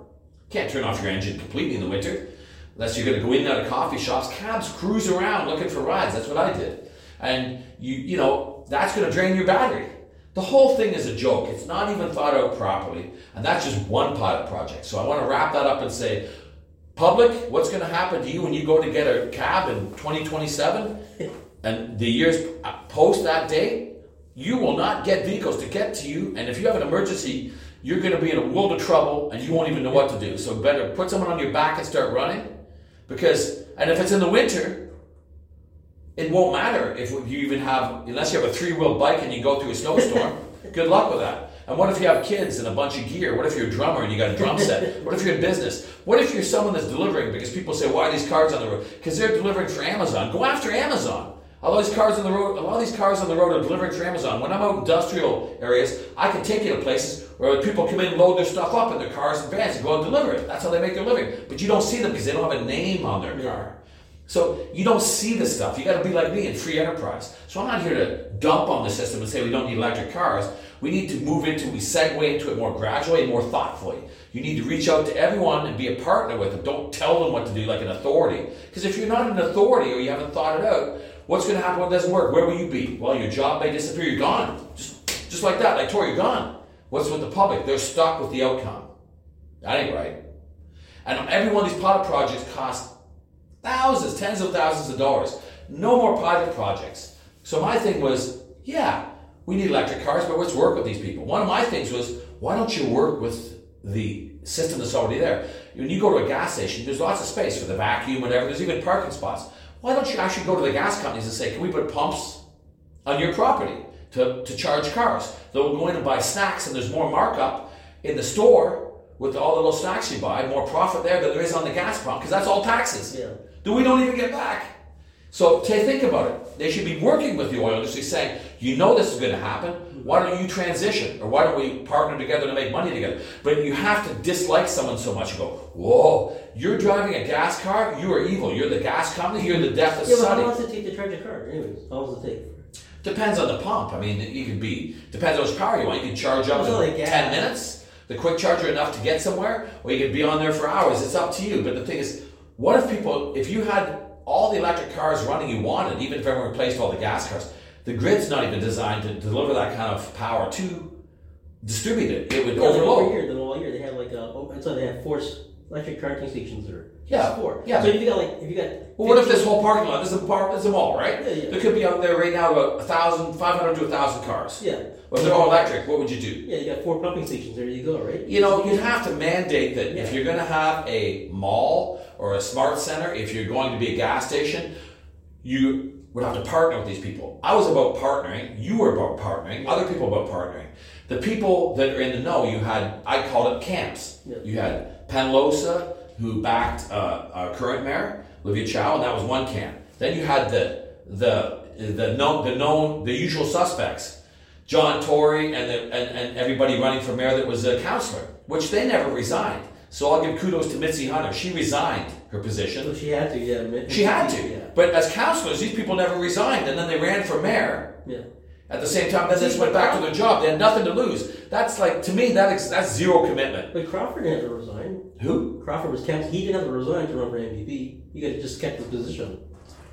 Can't turn off your engine completely in the winter unless you're going to go in and out of coffee shops. Cabs cruise around looking for rides. That's what I did. And you, you know, that's going to drain your battery. The whole thing is a joke. It's not even thought out properly. And that's just one pilot project. So I want to wrap that up and say, public, what's going to happen to you when you go to get a cab in 2027 [laughs] and the years post that date? You will not get vehicles to get to you. And if you have an emergency, you're going to be in a world of trouble and you won't even know what to do. So better put someone on your back and start running. Because, and if it's in the winter, it won't matter if you even have, unless you have a three wheel bike and you go through a snowstorm. [laughs] good luck with that. And what if you have kids and a bunch of gear? What if you're a drummer and you got a drum set? [laughs] What if you're in business? What if you're someone that's delivering? Because people say, why are these cars on the road? Because they're delivering for Amazon. Go after Amazon. All these cars on the road, a lot of these cars on the road are delivering for Amazon. When I'm out in industrial areas, I can take you to places where people come in and load their stuff up in their cars and vans and go and deliver it. That's how they make their living. But you don't see them because they don't have a name on their car. So you don't see this stuff. You got to be like me in free enterprise. So I'm not here to dump on the system and say we don't need electric cars. We need to move into, we segue into it more gradually and more thoughtfully. You need to reach out to everyone and be a partner with them. Don't tell them what to do like an authority. Because if you're not an authority or you haven't thought it out, what's going to happen when it doesn't work? Where will you be? Well, your job may disappear. You're gone. Just, just like that. Like Tory, you're gone. What's with the public? They're stuck with the outcome. That ain't right. And every one of these pilot projects cost thousands, tens of thousands of dollars. No more pilot projects. So my thing was, yeah, we need electric cars, but let's work with these people. One of my things was, why don't you work with the system that's already there? When you go to a gas station, there's lots of space for the vacuum, whatever. There's even parking spots. Why don't you actually go to the gas companies and say, can we put pumps on your property to, to charge cars? They'll go in and buy snacks, and there's more markup in the store with all the little snacks you buy, more profit there than there is on the gas pump, because that's all taxes. Yeah. That we don't even get back. So to think about it, they should be working with the oil industry saying, you know this is going to happen. Why don't you transition? Or why don't we partner together to make money together? But you have to dislike someone so much. You go, whoa, you're driving a gas car? You are evil. You're the gas company. You're the death of Yeah, but how long does it take to charge a car? Anyways, how long does it take? Depends on the pump. I mean, you could be, depends on which power you want. You can charge up in like gas. 10 minutes, the quick charger enough to get somewhere, or you could be on there for hours. It's up to you. But the thing is, what if people, if you had all the electric cars running you wanted, even if everyone replaced all the gas cars, the grid's not even designed to deliver that kind of power to distribute it. It would Yeah, overload. year, the whole year they have like a. Oh, it's like they have four electric charging stations there. Yeah, four. yeah. So if you got like if you got. Well, what if this whole parking lot, this is a park, this is a mall, right? Yeah, yeah. There could be out there right now about a thousand, five hundred to a thousand cars. Yeah. Well, if they're all electric, what would you do? Yeah, you got four pumping stations. There you go, right? You know, you'd have to mandate that if you're going to have a mall or a smart center, if you're going to be a gas station, you would have to partner with these people. I was about partnering. You were about partnering. Other people about partnering. The people that are in the know, you had, I called it camps. Yeah. You had Penalosa, who backed uh, our current mayor, Olivia Chow, and that was one camp. Then you had the the the known the known the usual suspects, John Tory and the, and, and everybody running for mayor that was a councillor, which they never resigned. So I'll give kudos to Mitzie Hunter. She resigned her position. So she had to. Yeah. She had to. Yeah. But as councillors, these people never resigned, and then they ran for mayor. Yeah. At the same time, then they just went back to their job. They had nothing to lose. That's like to me, that is, that's zero commitment. But Crawford didn't to resign. Who? Crawford was kept. He didn't have to resign to run for MPP. He could have just kept his position.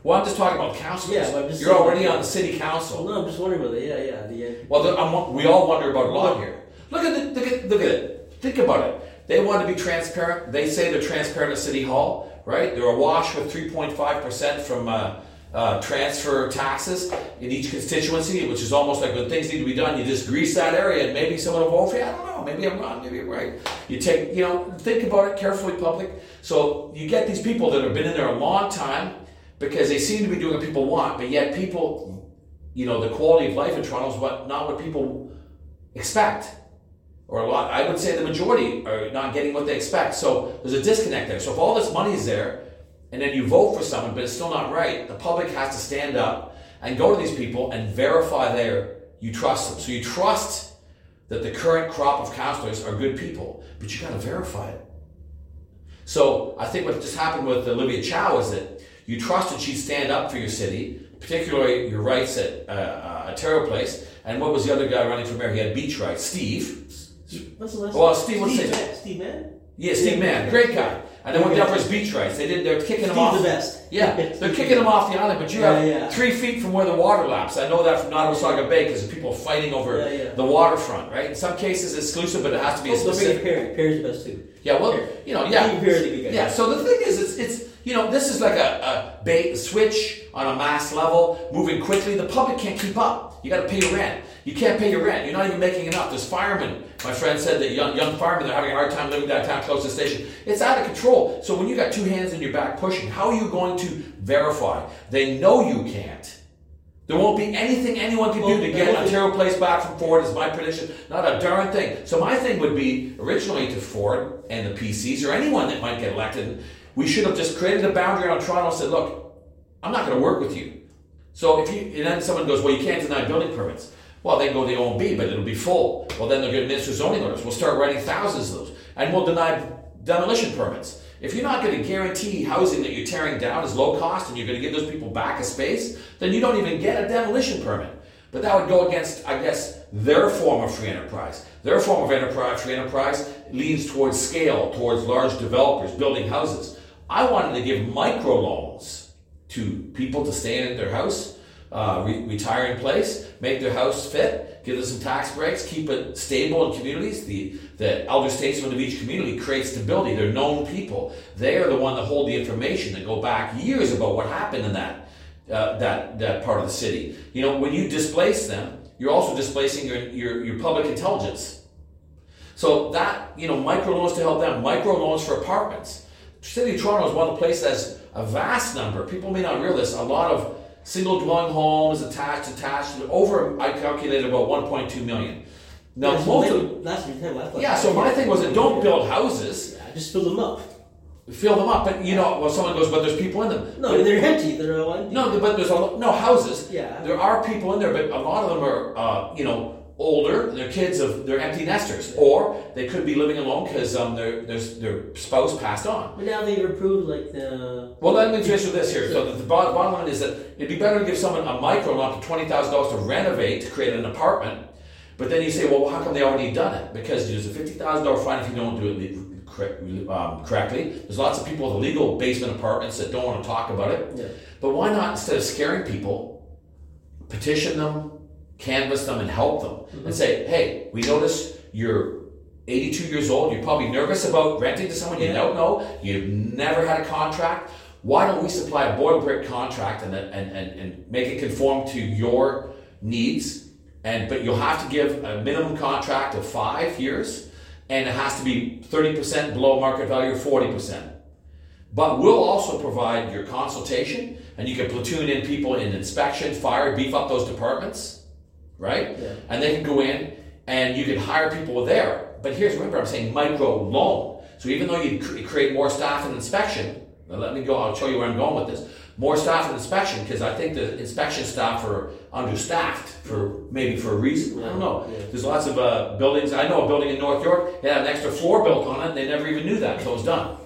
Well, I'm just talking about councillors. Yeah, You're already on the city council. Well, no, I'm just wondering about whether. Yeah, yeah. The. Well, the, I'm, we all wonder about a lot here. Look at, the, look at look at it. Think about it. They want to be transparent. They say they're transparent at City Hall, right? They're awash with 3.5 percent from uh, uh, transfer taxes in each constituency, which is almost like when things need to be done, you just grease that area and maybe someone will vote for you. I don't know. Maybe I'm wrong. Maybe I'm right. You take, you know, think about it carefully, public. So you get these people that have been in there a long time because they seem to be doing what people want, but yet people, you know, the quality of life in Toronto is what not what people expect. Or a lot, I would say the majority are not getting what they expect. So there's a disconnect there. So if all this money is there, and then you vote for someone, but it's still not right, the public has to stand up and go to these people and verify their you trust them. So you trust that the current crop of counselors are good people, but you got to verify it. So I think what just happened with Olivia Chow is that you trusted she'd stand up for your city, particularly your rights at uh, uh, Ontario Place. And what was the other guy running for mayor? He had beach rights, Steve. What's the last? Well, Steve, what's Steve Mann. Steve Mann. Yeah, Steve Mann, great guy. And they went down for his beach rights. They did. They're kicking him Steve's off. the best. Yeah, [laughs] they're kicking him off the island, but you Yeah, have yeah. three feet from where the water laps. I know that from Nottawasaga Bay because people are fighting over Yeah, yeah. the waterfront, right? In some cases, exclusive, but it has to be a Oh, specific. Perry. Perry's the best too. Yeah, well, Perry. you know, yeah, Steve Perry's a good guy. yeah. So the thing is, it's, it's you know, this is like a, a bait switch on a mass level, moving quickly. The public can't keep up. You got to pay your rent. You can't pay your rent. You're not even making enough. There's firemen. My friend said that young young firemen they're having a hard time living downtown close to the station. It's out of control. So when you got two hands in your back pushing, how are you going to verify? They know you can't. There won't be anything anyone can do to get Ontario Place back from Ford, is my prediction. Not a darn thing. So my thing would be originally to Ford and the PCs or anyone that might get elected, we should have just created a boundary on Toronto and said, look, I'm not going to work with you. So if you and then someone goes, well, you can't deny building permits. Well, they can go to OMB, but it'll be full. Well, then they'll get administer zoning orders. We'll start writing thousands of those, and we'll deny demolition permits. If you're not going to guarantee housing that you're tearing down is low cost and you're going to give those people back a space, then you don't even get a demolition permit. But that would go against, I guess, their form of free enterprise. Their form of enterprise, free enterprise, leans towards scale, towards large developers building houses. I wanted to give microloans to people to stay in their house, uh, re- retire in place, make their house fit, give them some tax breaks, keep it stable in communities. The, the elder statesman of each community creates stability. They're known people. They are the one that hold the information that go back years about what happened in that, uh, that, that part of the city. You know, when you displace them, you're also displacing your, your, your public intelligence. So that, you know, micro loans to help them, micro loans for apartments. City of Toronto is one of the places that has a vast number. People may not realize a lot of single dwelling homes attached, attached. Over, I calculated about 1.2 million. Now, Yeah, most of, that's your time. That's yeah. So my thing was that don't build houses, Yeah, just fill them up. fill them up. But you know, well, someone goes, but there's people in them. No, But- they're empty. They're all empty. no, but there's a no houses. Yeah. There are people in there, but a lot of them are, uh, you know, older. They're kids of they're empty nesters, or they could be living alone because um, their their their spouse passed on. But now they've approved like the. Well, let me finish with this here. So the, the bottom, bottom line is that it'd be better to give someone a micro loan to twenty thousand dollars to renovate to create an apartment. But then you say, well, how come they already done it? Because there's a fifty thousand dollar fine if you don't do it um, correctly. There's lots of people with illegal basement apartments that don't want to talk about it. Yeah. But why not instead of scaring people, petition them, canvass them, and help them, and mm-hmm. say, hey, we notice you're 82 years old. You're probably nervous about renting to someone you Yeah. don't know. You've never had a contract. Why don't we supply a boilerplate contract and, and, and, and make it conform to your needs? And but you'll have to give a minimum contract of five years, and it has to be 30% below market value or 40%. But we'll also provide your consultation, and you can platoon in people in inspection, fire, beef up those departments, right? Yeah. And they can go in, and you can hire people there. But here's remember, I'm saying micro loan. So even though you cr- create more staff in inspection, let me go. I'll show you where I'm going with this. More staff in inspection because I think the inspection staff are understaffed for maybe for a reason. I don't know. Yeah. There's lots of uh, buildings. I know a building in North York. It had an extra floor built on it. They never even knew that until it was done.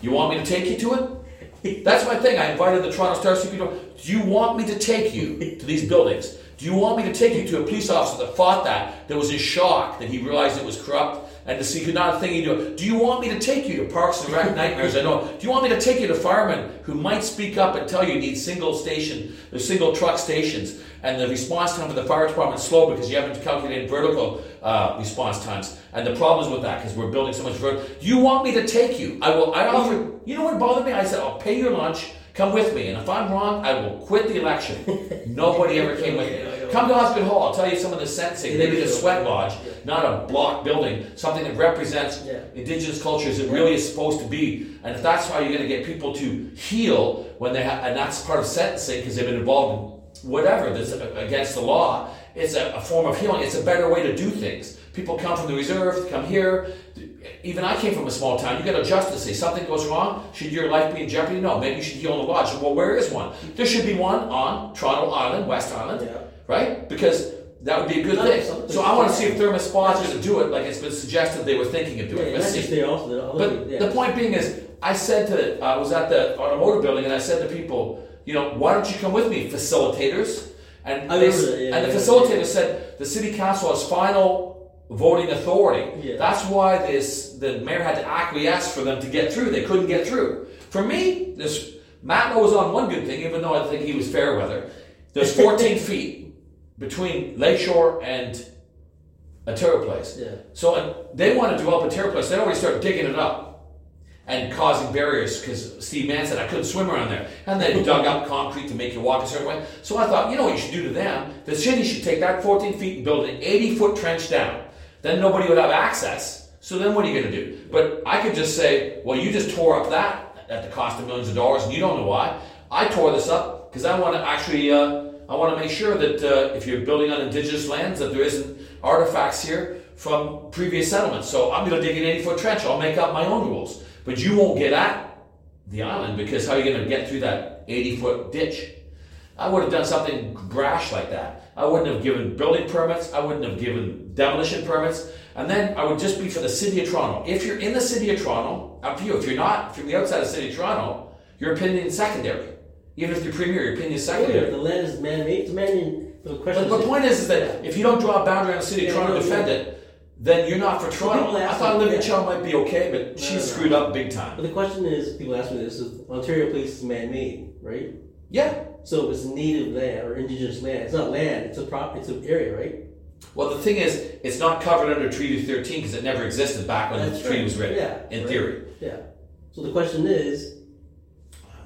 You want me to take you to it? [laughs] That's my thing. I invited the Toronto Star people. Do you want me to take you to these buildings? Do you want me to take you to a police officer that fought that, that was in shock, that he realized it was corrupt, and to see could not think he'd do? Do you want me to take you to Parks and Rec [laughs] Nightmares? I know. Do you want me to take you to firemen who might speak up and tell you you need single station, the single truck stations, and the response time for the fire department is slow because you haven't calculated vertical uh, response times, and the problems with that because we're building so much vertical. Do you want me to take you? I will. I offer. You know what bothered me? I said I'll pay your lunch. Come with me, and if I'm wrong, I will quit the election. Nobody ever came with me. Come to Osgoode Hall. I'll tell you some of the sentencing. They did a sweat lodge, not a block building, something that represents indigenous cultures. It really is supposed to be. And if that's how you're going to get people to heal when they have, and that's part of sentencing because they've been involved in whatever that's against the law. It's a, a form of healing. It's a better way to do things. People come from the reserve, come here. Even I came from a small town. You got to adjust to say something goes wrong. Should your life be in jeopardy? No. Maybe you should heal in the lodge. Well, where is one? There should be one on Toronto Island, West Island, Yeah. right? Because that would be a good No, thing. So I want to see if Therme Spa is going to do it, like it's been suggested they were thinking of doing. yeah, Let's see. also. But yeah. the point being is, I said to, I was at the automotive building, and I said to people, you know, why don't you come with me, facilitators? And they, that, yeah, and the facilitator said the city council has final voting authority. Yeah. That's why this the mayor had to acquiesce for them to get through. They couldn't get through. For me, this Matt was on one good thing, even though I think he was fair weather. There's [laughs] 14 feet between Lakeshore and Ontario Place. Yeah. So and they want to develop Ontario Place. They already start digging it up and causing barriers because Steve Mann said I couldn't swim around there. And they [laughs] dug up concrete to make you walk a certain way. So I thought, you know what you should do to them? The city should take that 14 feet and build an 80 foot trench down. Then nobody would have access. So then what are you going to do? But I could just say, well, you just tore up that at the cost of millions of dollars and you don't know why. I tore this up because I want to actually, uh, I want to make sure that uh, if you're building on indigenous lands, that there isn't artifacts here from previous settlements. So I'm going to dig an 80 foot trench. I'll make up my own rules. But you won't get at the island because how are you going to get through that 80 foot ditch? I would have done something brash like that. I wouldn't have given building permits. I wouldn't have given demolition permits. And then I would just be for the city of Toronto. If you're in the city of Toronto, up to you. If you're not, if you're from the outside of the city of Toronto, your opinion is secondary. Even if you're premier, your opinion is Oh, yeah, secondary. the land is man-made. It's man-made. The question But the point is, is that if you don't draw a boundary on the city of Yeah, Toronto to defend yeah. it, then you're not for Toronto. I thought Olivia. Chow might be okay, but she screwed up big time. but the question is, people ask me this: is Ontario Place is man-made, right? Yeah. So if it's native land or indigenous land. It's not land. It's a prop. It's an area, right? Well, the thing is, it's not covered under Treaty 13 because it never existed back when That's the treaty right. was written. Yeah, in right. theory, Yeah. So the question is,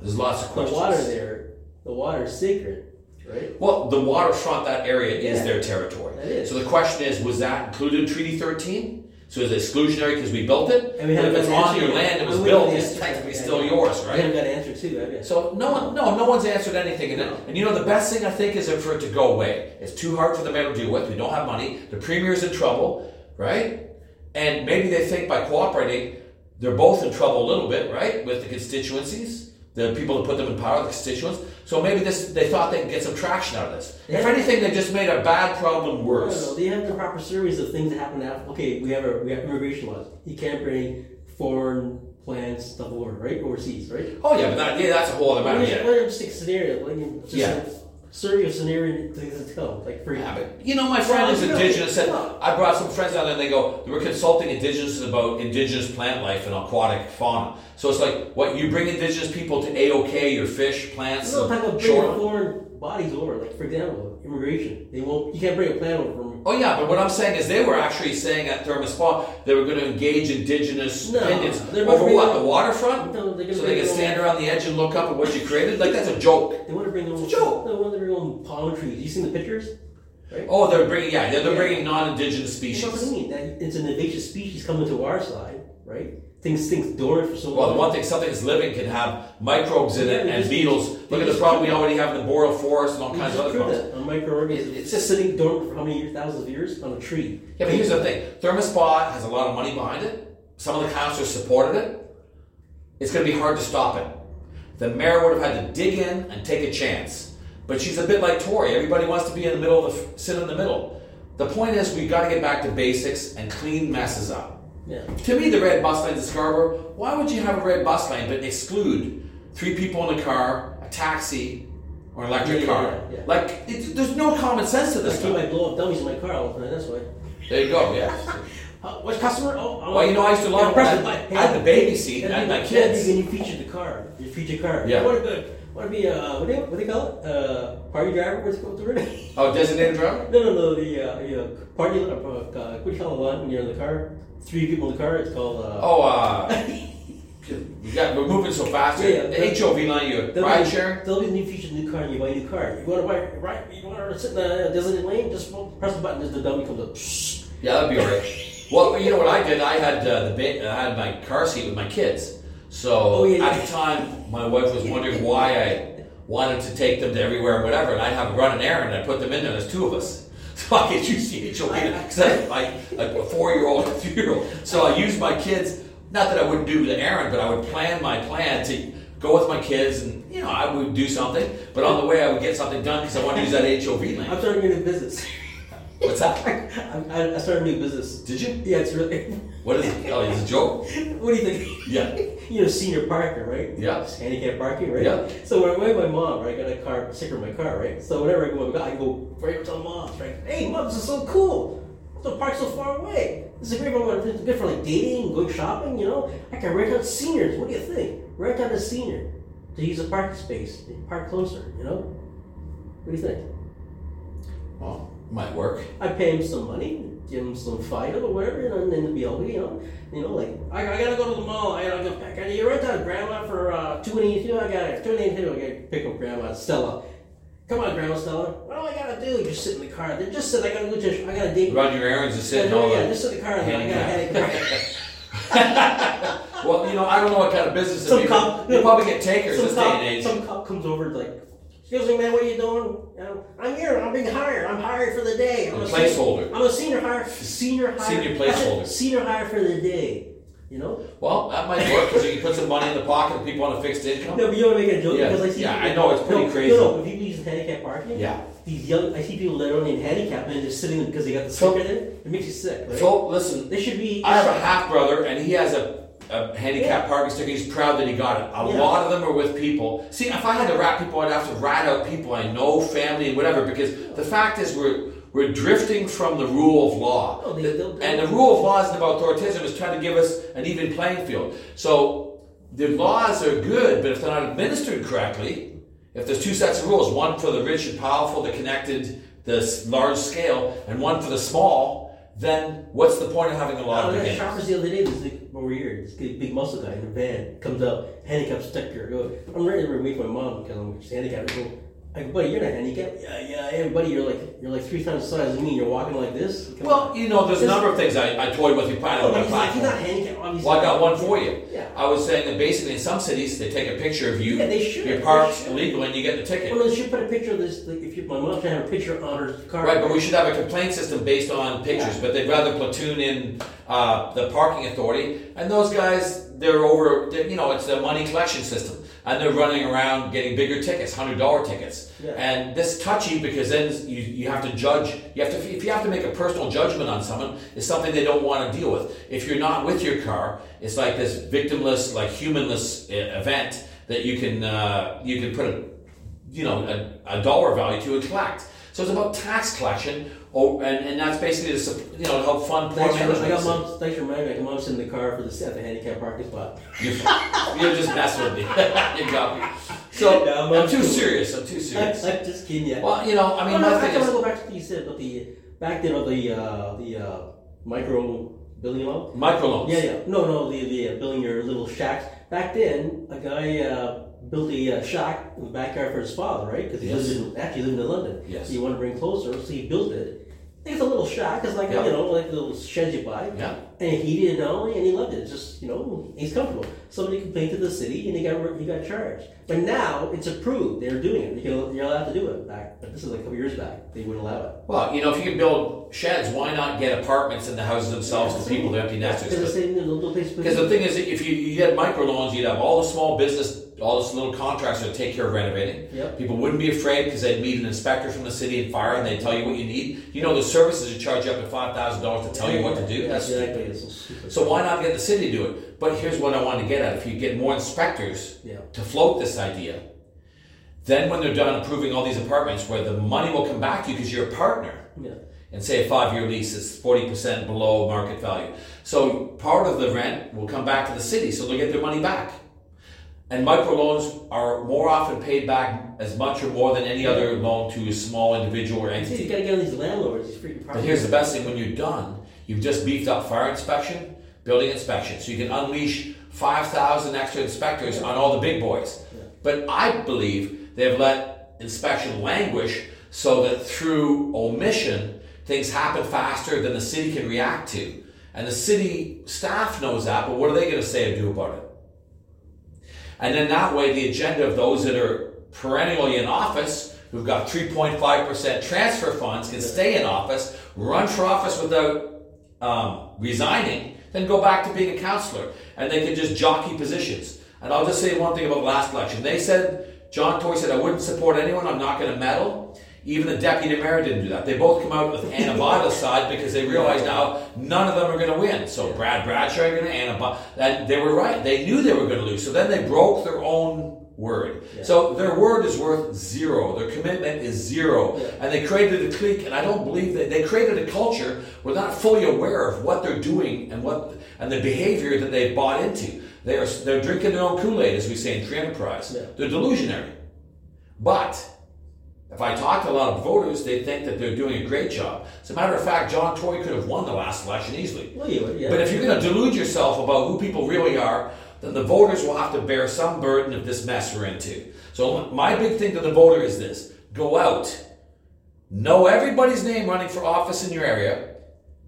there's lots of questions. the water there, the water is sacred, right? Well, the waterfront, that area is Yeah. their territory. That is. So the question is, was that included in Treaty 13? So is it exclusionary because we built it? And we but if it's on your land, it was built, it's technically still yours, We right? haven't got an answer to that yet. So no one, no, no one's answered anything, and, No. and you know the best thing I think is for it to go away. It's too hard for the mayor to deal with. We don't have money. The premier's in trouble, right? And maybe they think by cooperating, they're both in trouble a little bit, right, with the constituencies, the people that put them in power, the constituents. So maybe this, they thought they could get some traction out of this. If Yeah. anything, they just made a bad problem worse. know. They have the proper series of things that happen after. Okay, we have a we have immigration laws. You can't bring foreign plants stuff over, right? Overseas, right? Oh yeah, but that, yeah, that's a whole other matter. Well, Yeah. Well, just take scenario, like just Yeah. like, survey of scenario things that come, like for Yeah, but you know, my friend Well, is you know, indigenous. Said I brought some friends down there, and they go, they were consulting indigenous about indigenous plant life and aquatic fauna. So it's like, what you bring indigenous people to AOK, your fish, plants, no and type of shore- bringing foreign bodies over. Like for example, immigration. They won't. You can't bring a plant over from. Oh yeah, but what I'm saying is they were actually saying at Therme Spa they were going to engage indigenous No, they're over what the waterfront, No, they're gonna so they can stand around the edge and look up at what you created. Like that's a joke. They want to bring their own. It's a joke. They want to bring their own palm trees. You seen the pictures? Right. Oh, they're bringing yeah, they're, they're Yeah. bringing non-indigenous species. You know what I mean? That it's an invasive species coming to our side, right? Things things dormant for so long. Well, long. one thing, something that's living can have microbes in it and just- beetles. they Look at the problem we already have in the boreal forest and all kinds of other problems. that on microorganisms. It- It's just sitting dormant for how many years, thousands of years on a tree. Yeah, but here's the thing: Therme Spa has a lot of money behind it. Some of the councillors supported it. It's going to be hard to stop it. The mayor would have had to dig in and take a chance. But she's a bit like Tory. Everybody wants to be in the middle of the sit in the middle. The point is, we've got to get back to basics and clean messes up. Yeah. To me, the red bus lanes in Scarborough. Why would you have a red bus line but exclude three people in a car, a taxi, or an electric Yeah, car? yeah. Like, there's no common sense to I this keep stuff. my blow up dummies in my car all the time. That's why. There you go. Yeah. [laughs] Uh, which customer? Oh, oh Well, you know, I used to love yeah, when I had the baby seat Yeah, and my kids. When you featured the car, you featured the car. Yeah. What a want to be uh, what do they what do they call it? Uh, party driver? What's it called? The Oh, designated driver? no, no, no. The uh, the, uh, party. Uh, uh, what do you call it? One when you're in the car. Three people in the car. It's called. Uh, Oh, uh, we got, we're moving so fast. Yeah, yeah. The HOV line, you ride be, share? They'll be a new features, new car, and you buy a new car. You want to buy right? You want to sit in the designated lane? Just press the button. Just the dummy comes up. Yeah, that'd be alright. well, you know what I did? I had uh, the ba- I had my car seat with my kids. So Oh, yeah, at the time, my wife was wondering why I wanted to take them to everywhere and whatever, and I'd have run an errand and I put them in there. There's two of us. [laughs] So I could use the HOV because I had like, like a four year old and a three year old. So I used my kids. Not that I wouldn't do the errand, but I would plan my plan to go with my kids, and you know I would do something. But on the way, I would get something done because I wanted to use that HOV lane. I'm starting a new business. What's that? [laughs] I, I started a new business. Did you? Yeah, it's really. What is it? Oh, it's a joke. [laughs] What do you think? Yeah. You know, senior parking, right? Yeah. Handicap parking, right? Yeah. So when I went with my mom, right, I got a car, sticker in my car, right? So whenever I go, I go right up to the mom, right? Hey, mom, this is so cool. The park's so far away. This is a great for it's good for like dating, going shopping. You know, I can rent out seniors. What do you think? Rent out a senior to use a parking space, park closer. You know. What do you think? Well, might work. I pay him some money, give him some Fido or whatever, you know, and then the BLV, you know, you know, like I, I gotta go to the mall. I gotta go back. I you rent out grandma for uh, two eighty two. I gotta two and two eighty two. I gotta pick up grandma Stella. Come on, grandma Stella. What do I gotta do? Just sit in the car. Then just sit. I gotta go to. I gotta date. Run your errands and sit yeah, and all yeah, just sit in the car. And then I gotta head. [laughs] Well, you know, I don't know what kind of business Some it is. cop- You probably get takers some this cop, day and age. some cop comes over like, excuse me, man, what are you doing? You know, I'm here. I'm being hired. I'm hired for the day. I'm A a senior- placeholder. I'm a senior hire. Senior hire. Senior placeholder. Senior hire for the day. You know? Well, that might work because you can put some money in the pocket of people on a fixed income. No, but you want to make a joke Yeah. because I see. Yeah, people- I know, it's pretty no, crazy. No, no, if people use handicap parking, Yeah. these young, I see people literally in handicap and just sitting because they got the So- sticker there. It makes you sick, right? So listen, they should be. I have a half brother, and he has a, a handicap parking sticker. He's proud that he got it. A Yeah. lot of them are with people. See, if I had to rat people, I'd have to rat out people I know, family, and whatever. Because the fact is, we're we're drifting from the rule of law, No, they- they'll- and the rule of law isn't about authoritarianism. It's trying to give us an even playing field. So the laws are good, but if they're not administered correctly, if there's two sets of rules, one for the rich and powerful, the connected, the large scale, and one for the small, then what's the point of having a law I to was at begin with? Shoppers the other day. This big, over here, this big, big muscle guy in a van comes out, handicap sticker. Go, I'm ready to for my mom because I'm handicapped. I go, I go, buddy, you're not handicapped. Yeah, yeah, everybody, you're like you're like three times the size of me. You're walking like this. Come Well, on. you know, there's a number of things I, I toyed with you planning no, on my he's, like, not handicapped. Obviously. Well, I got one for you. Yeah. I was saying that basically in some cities they take a picture of you, Yeah, they should. you're parked They should. illegal, and you get the ticket. Well, they should put a picture of this. Like, if you, my mom should have a picture on her car. Right, but we should have a complaint system based on pictures. Yeah. But they'd rather platoon in uh, the parking authority, and those guys, they're over. They're, you know, it's a money collection system, and they're running around getting bigger tickets, hundred dollar tickets. Yeah. And this touchy because then you, you have to judge. You have to if you have to make a personal judgment on someone, it's something they don't want to deal with. If you're not with your car, it's like this victimless, like humanless uh, event that you can uh, you can put a you know, a, a dollar value to and collect. So it's about tax collection, or, and, and that's basically to, you know, to help fund poor Thanks for, I got mom's. Thanks for reminding me. I got mom's in the car for the at the handicap parking spot. You, you're just messing with me. [laughs] you got me. So [laughs] Yeah, I'm I'm too serious. I'm too serious. I'm, serious. just kidding. Yeah. Well, you know, I mean, oh, no, my I want to go back to what you said about the back then of the uh, the uh, micro building loan. microloans. Yeah, yeah. No, no, the the uh, building your little shacks. Back then, a guy uh, built a uh, shack in the backyard for his father, right? Because he Yes. lived in actually lived in London. Yes. So He wanted to bring closer, so he built it. It's a little shack. It's like Yeah. you know, like a little shed you buy. Yeah. And he did it only, and he loved it. It's just you know, he's comfortable. Somebody complained to the city, and he got he got charged. But now it's approved. They're doing it. You you're allowed to do it. Back, but this is like a couple years back. They wouldn't allow it. Well, you know, if you can build sheds, why not get apartments in the houses themselves for people, the empty nesters? Because the same little place. Because the thing is, if you, you had microloans, you'd have all the small business, all this little contractors that take care of renovating. Yep. People wouldn't be afraid because they'd meet an inspector from the city and fire, and they'd tell you what you need. You know, the services would charge you up to five thousand dollars to tell you what to do. Yeah, That's exactly. So why not get the city to do it? But here's what I want to get at: if you get more inspectors Yeah. to float this idea, then when they're done approving all these apartments, where the money will come back to you because you're a partner Yeah. and say a five year lease is 40% below market value. So part of the rent will come back to the city, so they'll get their money back. And microloans are more often paid back as much or more than any other loan to a small individual or see, you entity. gotta get on these landlords, these freaking But here's the best thing when you're done, you've just beefed up fire inspection, building inspection, so you can unleash 5,000 extra inspectors on all the big boys. But I believe they've let inspection languish so that through omission, things happen faster than the city can react to. And the city staff knows that, but what are they going to say or do about it? And then that way, the agenda of those that are perennially in office, who've got 3.5% transfer funds, can stay in office, run for office without um, resigning, then go back to being a councillor. And they can just jockey positions. And I'll just say one thing about last election. They said, John Tory said, I wouldn't support anyone, I'm not going to meddle. Even the deputy mayor didn't do that. They both come out with Ana Bailão's [laughs] side because they realize now none of them are going to win. So Brad Bradshaw going Anna. And they were right. They knew they were going to lose. So then they broke their own word. Yeah. So their word is worth zero. Their commitment is zero. Yeah. And they created a clique, and I don't believe that they created a culture. We're not fully aware of what they're doing and what and the behavior that they've bought into. They are they're drinking their own Kool Aid, as we say in free enterprise. Yeah. They're delusionary. But if I talk to a lot of voters, they think that they're doing a great job. As a matter of fact, John Tory could have won the last election easily. Well, yeah. But if you're going to delude yourself about who people really are, then the voters will have to bear some burden of this mess we're into. So my big thing to the voter is this: go out, know everybody's name running for office in your area,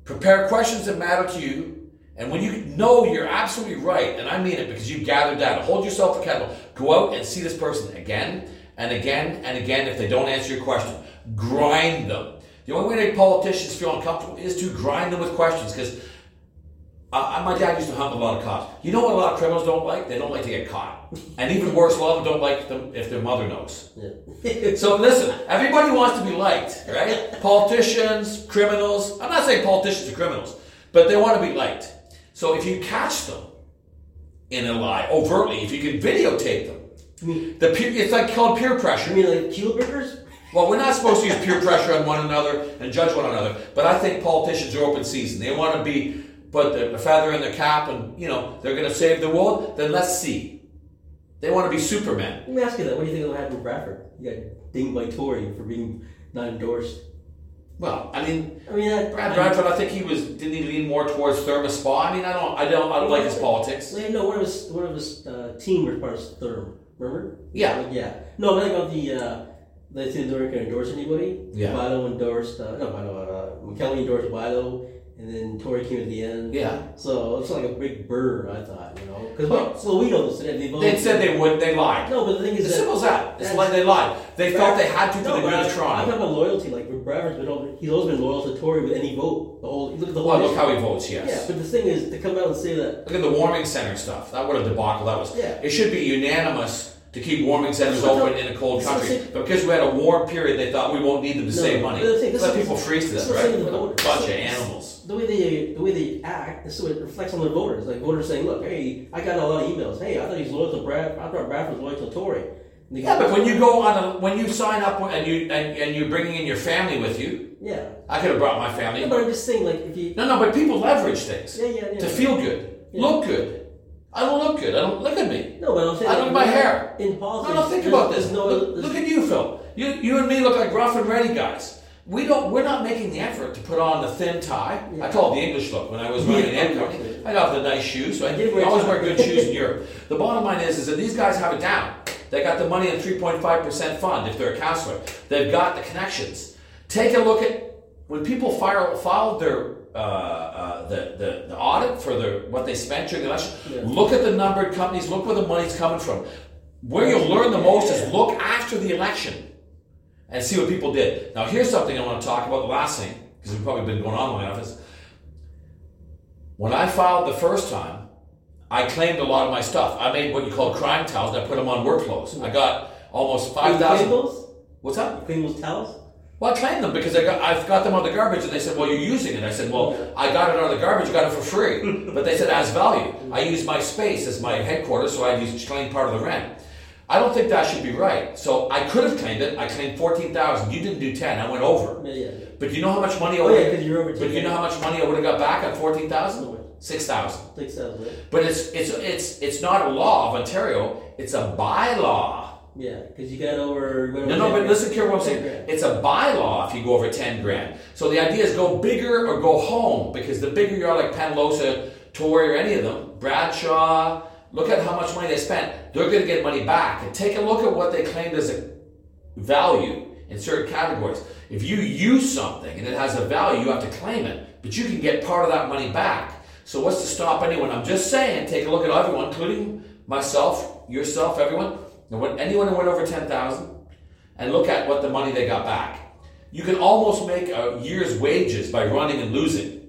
prepare questions that matter to you, and when you know you're absolutely right, and I mean it because you've gathered data, hold yourself accountable. Go out and see this person again and again and again if they don't answer your question. Grind them. The only way to make politicians feel uncomfortable is to grind them with questions because Uh, my dad used to hunt a lot of cops. You know what a lot of criminals don't like? They don't like to get caught. And even worse, a lot of them don't like them if their mother knows. Yeah. So listen, everybody wants to be liked, right? Politicians, criminals. I'm not saying politicians are criminals, but they want to be liked. So if you catch them in a lie overtly, if you can videotape them, the peer, it's like called peer pressure. I pressure. mean, like keel burgers? Well, we're not supposed to use peer pressure on one another and judge one another, but I think politicians are open season. They want to be put the feather in the cap, and you know they're going to save the world. Then let's see. They want to be Superman. Let me ask you that. What do you think will happen with Bradford? You got dinged by Tory for being not endorsed. Well, I mean, I mean, that, Brad Bradford, I think he was didn't he lean more towards Therme Spa? I mean, I don't, I don't, I don't like his politics. No, one of his one of his uh, team was part of Sturm. Remember? Yeah. Yeah. No, I'm talking about the uh, they said they weren't going to endorse anybody. Yeah. Bailão endorsed. Uh, no, Bailão. Uh, McKelvie endorsed Bailão, and then Tory came at the end. Yeah. So it's like a big burr. I thought, you know, because Well- so we know this. They, they voted. They said they would, they lied. No, but the thing is As simple as that. It's like they lied. They felt they had to for No, the but good I- of I'm talking about loyalty. Like Bradford's been, he's always been loyal to Tory with any vote. The whole look at the whole. Well, look how he votes. Yes. Yeah, but the thing is to come out and say that. Look at the warming center stuff. That what a debacle that was. Yeah. It should be unanimous to keep warming centers open in a cold country. But because we had a warm period, they thought we won't need them to No, save money. thing- Let people freeze to death, right? the thing with the What a voters. bunch of animals. The way they the way they act, this is what it reflects on the voters. Like voters saying, "Look, hey, I got a lot of emails. Hey, I thought he's loyal to Brad. I thought Brad was loyal to Tory." Yeah, but when you go on a, when you sign up and you and, and you're bringing in your family with you, yeah, I could have brought my family. yeah, but I'm just saying, like, if you, No, no, but people leverage things yeah, yeah, yeah, to feel good, Yeah. look good. I don't look good. I don't look at me. no, but I'm saying, I look at my hair. in No, politics. no, think about this. No, look, look at you, Phil. You, you and me look like rough and ready guys. We don't. We're not making the effort to put on the thin tie. I Yeah. call it the English look when I was running Yeah. an company. I got the nice shoes. So I, I did wear always wear good shoes in Europe. The bottom line is, is that these guys have it down. They got the money in 3.5 percent fund if they're a counselor. They've got the connections. Take a look at when people file, filed their uh, uh, the, the the audit for their what they spent during the election. Yeah. Look at the numbered companies. Look where the money's coming from. Where you'll learn the most is look after the election and see what people did. Now, here's something I want to talk about. The last thing, because we've probably been going on long enough, is when I filed the first time, I claimed a lot of my stuff. I made what you call crime towels and I put them on work clothes. I got almost You five clean thousand. those? What's that? You clean those towels? Well, I claimed them because I got I've got them on the garbage, and they said, "Well, you're using it." I said, "Well, I got it out of the garbage, got it for free." [laughs] but they said as value. I use my space as my headquarters, so I used claim part of the rent. I don't think that should be right. So I could have claimed it. I claimed fourteen thousand. You didn't do ten. I went over. Yeah, yeah. But you know how much money I Oh, would. yeah, 'cause you're over But you know how much money I would have got back on fourteen thousand. Six thousand. Six thousand. But it's it's it's it's not a law of Ontario. It's a bylaw. Yeah, because you got over. No, no, but listen here what I'm saying. grand. It's a bylaw if you go over 10 grand. So the idea is go bigger or go home because the bigger you are, like Penalosa, Tory, or any of them, Bradshaw, look at how much money they spent. They're going to get money back. And take a look at what they claimed as a value in certain categories. If you use something and it has a value, you have to claim it, but you can get part of that money back. So what's to stop anyone? I'm just saying, take a look at everyone, including myself, yourself, everyone. When anyone who went over ten thousand, and look at what the money they got back. You can almost make a year's wages by running and losing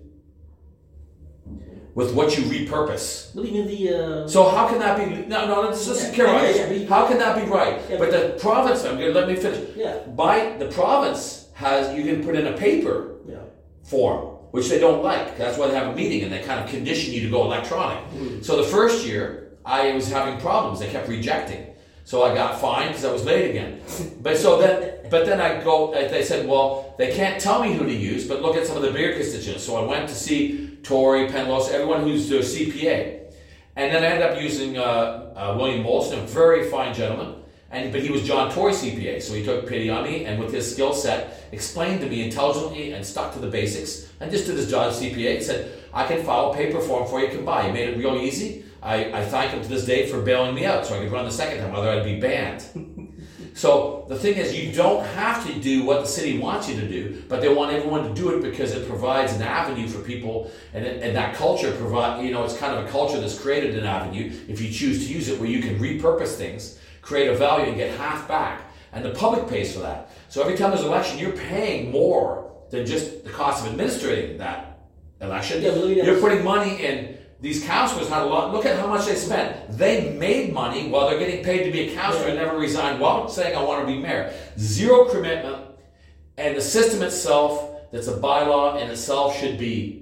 with what you repurpose. You mean the? Uh, So how can that be? No, no, let's just Yeah, on. yeah, yeah, How can that be right? Yeah, but the province. I'm gonna let me finish. yeah, By the province has you can put in a paper yeah. form, which they don't like. That's why they have a meeting and they kind of condition you to go electronic. So the first year, I was having problems. They kept rejecting. So I got fined because I was late again. But so then, but then I go. They said, well, they can't tell me who to use, but look at some of the beer constituents. So I went to see Tory, Penlos, everyone who's their CPA, and then I ended up using uh, uh, William Molson, a very fine gentleman. And but he was John Tory CPA, so he took pity on me, and with his skill set, explained to me intelligently and stuck to the basics, and just did his job as CPA. He said, "I can file a paper form for you, can buy." He made it real easy. I, I thank him to this day for bailing me out, so I could run the second time, otherwise I'd be banned. so the thing is, you don't have to do what the city wants you to do, but they want everyone to do it because it provides an avenue for people, and, and that culture provide. You know, it's kind of a culture that's created an avenue if you choose to use it, where you can repurpose things, create a value, and get half back, and the public pays for that. So every time there's an election, you're paying more than just the cost of administrating that election. Yeah, but look at You're putting money in. These counselors had a lot. Look at how much they spent. They made money while they're getting paid to be a counselor and never resigned while saying, I want to be mayor. Zero commitment. And the system itself, that's a bylaw in itself, should be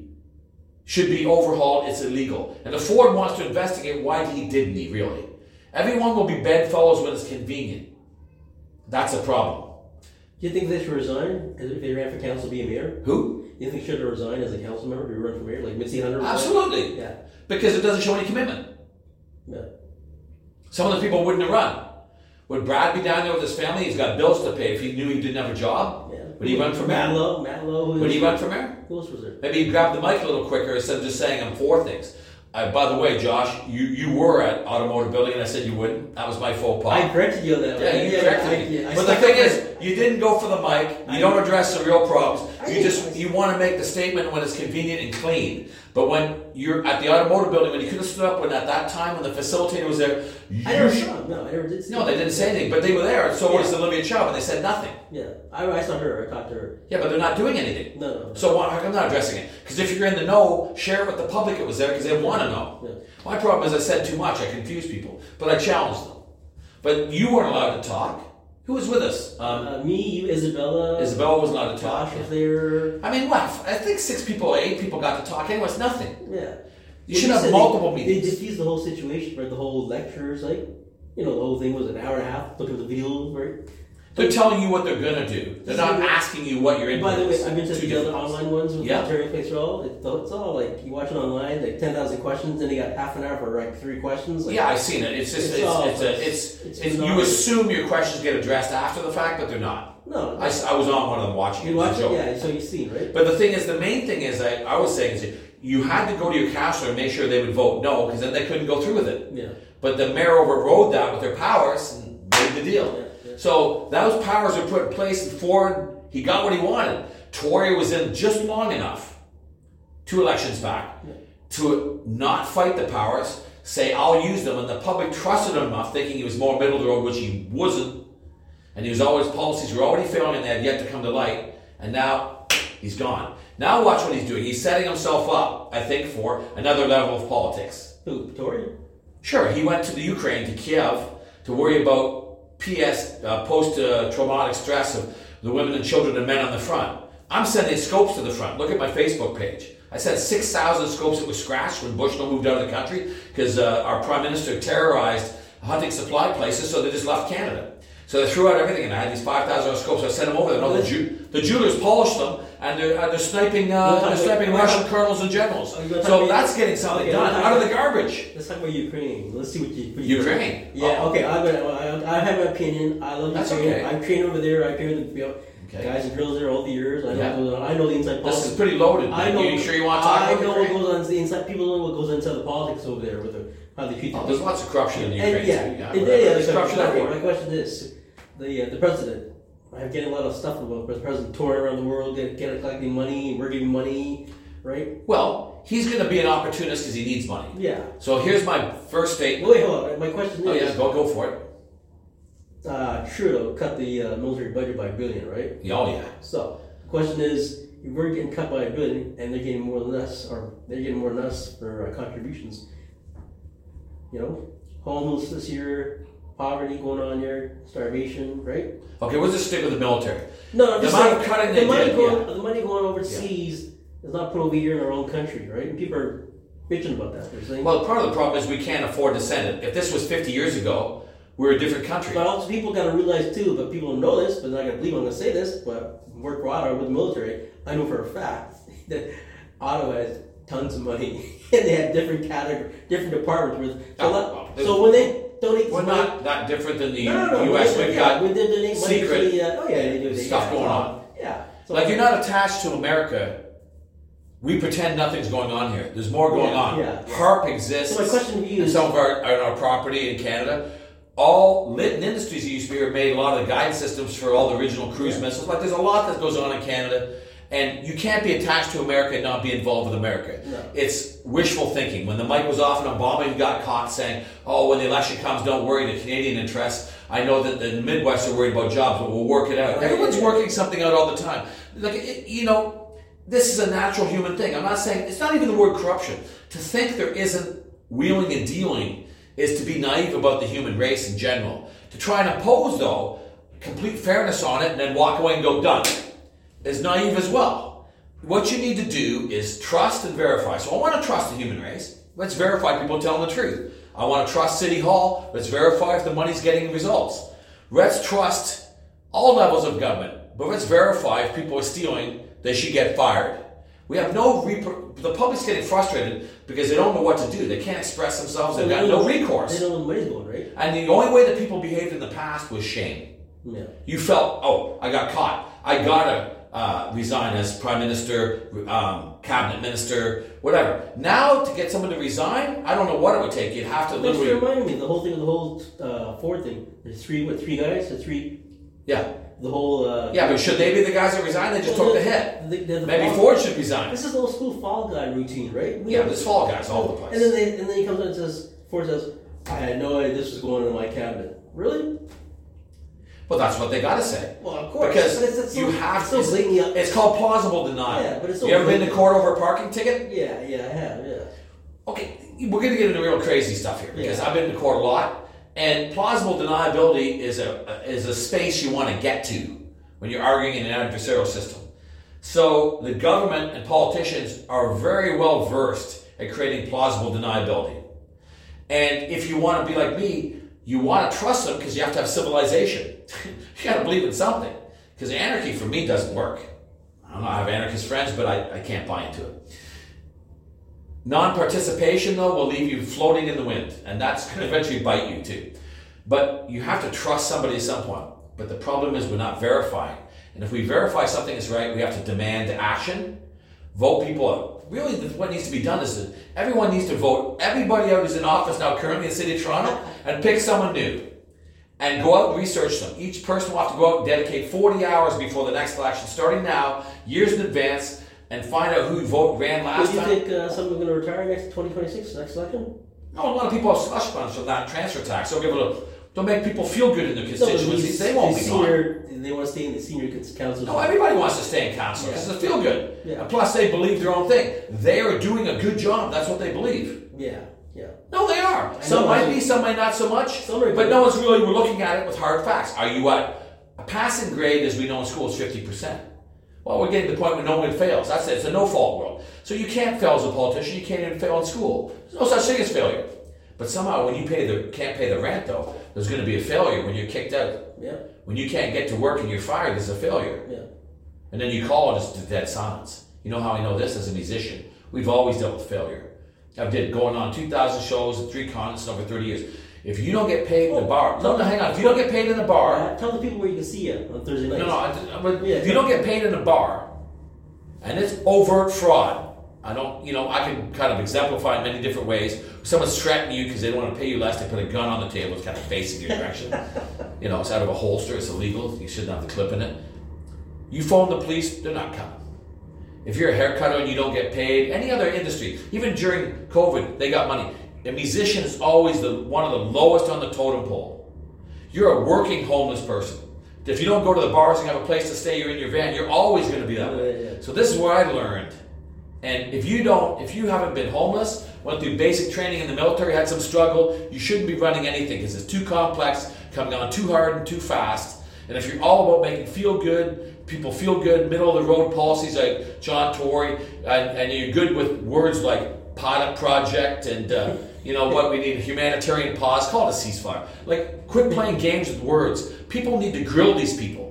should be overhauled. It's illegal. And the Ford wants to investigate why he didn't he really. Everyone will be bedfellows when it's convenient. That's a problem. Do you think they should resign if they ran for council to be a mayor? Who? You think he should have resigned as a council member to run for mayor, like Mitzie Hunter? resigned? Absolutely. Yeah. Because it doesn't show any commitment. Yeah. Some of the people wouldn't have run. Would Brad be down there with his family? He's got bills to pay. If he knew he didn't have a job, Yeah. would he run for Matt mayor? Lowe. Matlow. who Would he run for mayor? Who else was there? Maybe he'd grab the mic a little quicker instead of just saying I'm for things. Uh, by the way, Josh, you, you were at automotive building and I said you wouldn't. That was my faux pas. I corrected you on that. Yeah, you corrected I- me. yeah, I but the stuck thing up is, you didn't go for the mic. You I- don't address the real problems. You just you want to make the statement when it's convenient and clean. But when you're at the automotive building, when you could have stood up when at that time when the facilitator was there, you I never saw him. No, I never did. see no, they didn't say anything, but they were there. and So was Yeah. Olivia Chow, and they said nothing. Yeah, I, I saw her. I talked to her. Yeah, but they're not doing anything. No, no. no. So why, how come not addressing it? Because if you're in the know, share it with the public. It was there because they want to know. Yeah. My problem is I said too much. I confused people, but I challenged them. But you weren't allowed to talk. Who was with us? Um, Uh, me, you, Isabella. Isabella was allowed to talk. Josh was there. I mean, what? I think six people, eight people got to talk. Anyway, it's nothing. Yeah. You should have multiple they, meetings. They diffused the whole situation, right? The whole lectures, like, you know, the whole thing was an hour and a half. Look at the video, right? They're telling you what they're gonna do. They're not asking you what you're in. By the way, I've been to Two the other different online ones with Yeah. Ontario Place Roll. It's, it's all like you watch it online, like ten thousand questions, and they got half an hour for like three questions. Like, Yeah, I've seen it. It's just It's it's all- it's, a, it's, it's it's you assume your questions get addressed after the fact, but they're not. No, I, s- I was on one of them watching you it. watch was a it, joke. yeah. So you see, right? But the thing is, the main thing is, I, I was saying is you had to go to your counselor and make sure they would vote no, because then they couldn't go through with it. Yeah. But the mayor overrode that with their powers and made the deal. Yeah. So those powers were put in place, and Ford, he got what he wanted. Tory was in just long enough, two elections back, to not fight the powers, say, I'll use them, and the public trusted him enough, thinking he was more middle of the road, which he wasn't. And he was always, policies were already failing, and they had yet to come to light. And now he's gone. Now watch what he's doing. He's setting himself up, I think, for another level of politics. Who? Tory? Sure, he went to the Ukraine, to Kiev, to worry about PS, uh, post-traumatic stress of the women and children and men on the front. I'm sending scopes to the front. Look at my Facebook page. I sent 6,000 scopes that were scratched when Bushnell moved out of the country because uh, our prime minister terrorized hunting supply places, so they just left Canada. So they threw out everything, and I had these 5,000 scopes. I sent them over there. All the, Jew- the jewelers polished them, and they're, and they're sniping, uh, they're sniping Russian colonels and generals. You're gonna talk So that's getting something Okay, done out of the garbage. Let's talk about Ukraine. Let's see what you. What Ukraine? Yeah. Oh. Okay. I'm gonna. I, I have an opinion. I love That's Ukraine. okay. I'm trained over there. With the you know, Okay. guys and girls there all the years. I know. Yeah. what. I know the inside This is pretty loaded. I know. You sure you want to talk I about know Ukraine? what goes on the inside. People know what goes inside the politics over there with the, how they treat Oh, the there's lots of corruption in And Ukraine yeah. Yeah, yeah, there's corruption everywhere. My question is, the uh, the president. I'm getting a lot of stuff about the president touring around the world, get, get collecting money, we're giving money, right? Well, he's going to be an opportunist because he needs money. Yeah. So here's my first statement. Wait, hold on. My question is Oh yeah, go go for it. uh, Trudeau cut the uh, military budget by a billion, right? Yeah, Oh yeah. So the question is, we're getting cut by a billion and they're getting more than us, or they're getting more than us for uh, contributions, you know, homeless this year, poverty going on here, starvation, right? Okay, we'll just stick with the military. No, I'm The just amount saying, cutting the money did, going, yeah. the money going overseas is not put over here in our own country, right? And people are bitching about that. They're saying, Well, part of the problem is we can't afford to send it. If this was 50 years ago, we're a different country. but also people got to realize too, but people don't know this, but they're not gonna believe I'm gonna say this, but work for Ottawa with the military. I know for a fact [laughs] that Ottawa has tons of money, [laughs] and they have different category, different departments with. So, Oh, well, so when they donate We're money, not that different than the no, no, no, U.S. we- We've yeah, got we did donate money secret the, uh, oh yeah, they do. Stuff yeah, going on. Yeah. So, like you're not attached to America. We pretend nothing's going on here. There's more going Yeah, on. yeah. HARP exists. So my question to you in is- some of our, on our property in Canada. All Litton Industries used to be made a lot of the guide systems for all the original cruise missiles. Like there's a lot that goes on in Canada, and you can't be attached to America and not be involved with America. No. It's wishful thinking. When the mic was off and Obama got caught saying, "Oh, when the election comes, don't worry, the Canadian interests." I know that the Midwest are worried about jobs, but we'll work it out. Right. Everyone's working something out all the time. Like it, you know, this is a natural human thing. I'm not saying it's not even the word corruption. To think there isn't wheeling and dealing is to be naive about the human race in general. To try and impose, though, complete fairness on it and then walk away and go, done, is naive as well. What you need to do is trust and verify. So I want to trust the human race. Let's verify people telling the truth. I want to trust City Hall. Let's verify if the money's getting results. Let's trust all levels of government, but let's verify if people are stealing, they should get fired. We have no repro- the public's getting frustrated because they don't know what to do. They can't express themselves. They've got no recourse. They don't know money's going, right? And the only way that people behaved in the past was shame. Yeah. You felt, oh, I got caught. I gotta uh, resign as prime minister, um, cabinet minister, whatever. Now to get someone to resign, I don't know what it would take. You'd have to Thanks for literally, reminding me the whole thing of the whole uh, Ford thing. There's three, what, three guys? The three, yeah, the whole. Uh, yeah. But should they be the guys that resign? They just took the hit. The, the, the Maybe fall- Ford should resign. This is the old school fall guy routine, right? We Yeah, there's fall guys all over the And then place. they, and then he comes in and says, Ford says, I had no idea this was going on in my cabinet. Really? Well, that's what they gotta say. Well, of course. Because But it's- it's you so- have it's so it's, it's called plausible denial. Yeah, but it's so you ever been to court over a parking ticket? Yeah, yeah, I have, yeah. Okay, we're going to get into real crazy stuff here because Yeah. I've been to court a lot, and plausible deniability is a is a space you want to get to when you're arguing in an adversarial system. So the government and politicians are very well versed at creating plausible deniability, and if you want to be like me, you want to trust them because you have to have civilization. [laughs] you got to believe in something because anarchy for me doesn't work. I don't know. I have anarchist friends, but I, I can't buy into it. Non-participation, though, will leave you floating in the wind, and that's going to eventually bite you too. But you have to trust somebody at some point. But the problem is we're not verifying. And if we verify something is right, we have to demand action, vote people out. Really, what needs to be done is that everyone needs to vote everybody out who's in office now currently in the city of Toronto and pick someone new. And go out and research them. Each person will have to go out and dedicate 40 hours before the next election, starting now, years in advance, and find out who vote ran last time. Do you think uh, someone's going to retire next 2026, next election? No, a lot of people have slush funds from that transfer tax. They'll be able to, they'll make people feel good in their No, constituencies. these- they won't the be gone. They want to stay in the senior council. No, everybody wants to stay in council because Yeah. they feel good. Yeah. And plus, they believe their own thing. They are doing a good job. That's what they believe. Yeah. No, they are. Some might be, some might not so much. Some are but no one's really we're looking at it with hard facts. Are you at a passing grade, as we know in school, is fifty percent? Well, we're getting to the point where no one fails. That's it. It's a no-fault world. So you can't fail as a politician. You can't even fail in school. There's no such thing as failure. But somehow, when you pay the can't pay the rent, though, there's going to be a failure when you're kicked out. Yeah, When you can't get to work and you're fired, there's a failure. yeah. And then you call it it's dead silence. You know how I know this as a musician? We've always dealt with failure. I've did going on 2,000 shows at three continents in over 30 years. If you don't get paid in the bar, no, no, hang on. If you don't get paid in the bar, Uh, tell the people where you can see you on Thursday nights. no, no, I, but Yeah. if you don't get paid in the bar, and it's overt fraud, I don't, you know, I can kind of exemplify in many different ways. Someone's threatening you because they don't want to pay you less. They put a gun on the table, it's kind of facing your direction. [laughs] you know, it's out of a holster. It's illegal. You shouldn't have the clip in it. You phone the police, they're not coming. If you're a haircutter and you don't get paid, any other industry, even during COVID, they got money. A musician is always the one of the lowest on the totem pole. You're a working homeless person. If you don't go to the bars and have a place to stay, you're in your van, you're always going to be that way. So this is what I learned. And if you don't, if you haven't been homeless, went through basic training in the military, had some struggle, you shouldn't be running anything because it's too complex, coming on too hard and too fast. And if you're all about making feel good, people feel good, middle of the road policies like John Tory, and, and you're good with words like pilot project and uh, you know what we need a humanitarian pause, call it a ceasefire. Like quit playing games with words. People need to grill these people.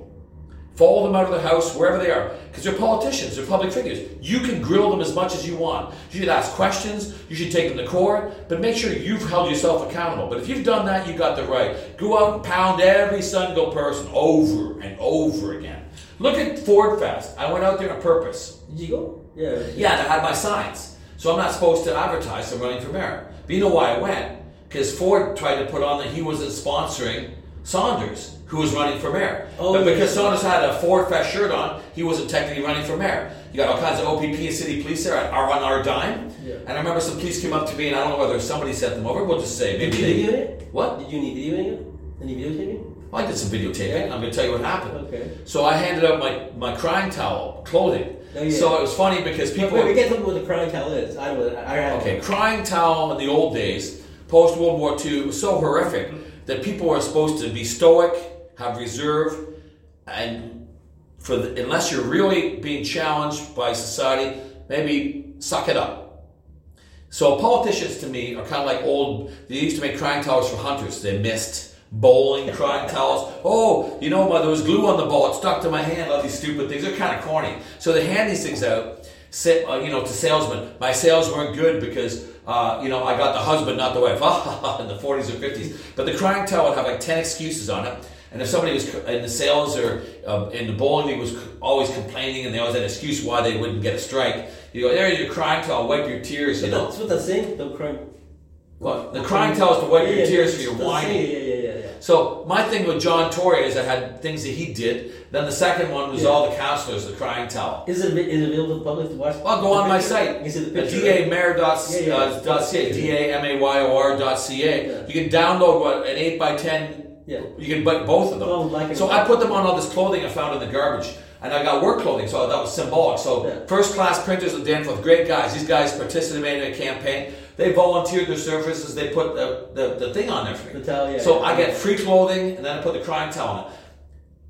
Follow them out of the house, wherever they are, because they're politicians, they're public figures. You can grill them as much as you want. You should ask questions, you should take them to court, but make sure you've held yourself accountable. But if you've done that, you got the right. Go out and pound every single person over and over again. Look at Ford Fest. I went out there on purpose. Did you go? Yeah. Yeah, I had my signs. So I'm not supposed to advertise I'm running for mayor. But you know why I went? Because Ford tried to put on that he wasn't sponsoring Saunders, who was running for mayor. Oh, but because yeah. Saunders had a Ford Fest shirt on, he wasn't technically running for mayor. You got all kinds of OPP and city police there at, are on our dime. Yeah. And I remember some police came up to me, and I don't know whether somebody sent them over. We'll just say maybe Did you they. video it? What? Did you need videoing it? Any videotaping? I did some videotaping. Yeah. I'm going to tell you what happened. Okay. So I handed out my, my crying towel, clothing, Oh, yeah. So it was funny because people. wait, we can't talk about what the crying towel is. I. I, I Okay, crying towel in the old days, post World War II, was so horrific that people were supposed to be stoic, have reserve, and for the, unless you're really being challenged by society, maybe suck it up. So politicians to me are kind of like old. They used to make crying towels for hunters. They missed bowling crying towels. Oh, you know, there was glue on the ball. It stuck to my hand. All these stupid things. They're kind of corny. So they hand these things out. Say, uh, you know, to salesmen. My sales weren't good because uh, you know I got the husband, not the wife. [laughs] in the 40s or 50s. But the crying towel would have like 10 excuses on it. And if somebody was in the sales or um, in the bowling league was always complaining and they always had an excuse why they wouldn't get a strike, you go, there's your crying towel, wipe your tears, you know. that's what they're saying. The crying. What? The crying towel is to wipe Yeah, your tears for your whining. Yeah, yeah, yeah, yeah. So my thing with John Tory is I had things that he did. Then the second one was all the counselors, the crying towel. Is it, is it available to the public to watch? Well, go on my site. You see the picture. DAMayor dot, Yeah, yeah. uh, dot ca, dot C-A. You can download what, an 8 by 10 Yeah. You can buy both of them. Well, like so I put them on all this clothing I found in the garbage. And I got work clothing, so that was symbolic. So Yeah. first class printers of Danforth, great guys. These guys participated in a campaign. They volunteered their services. They put the, the, the thing on there for me. The towel, yeah. So I get free clothing, and then I put the crying towel on it.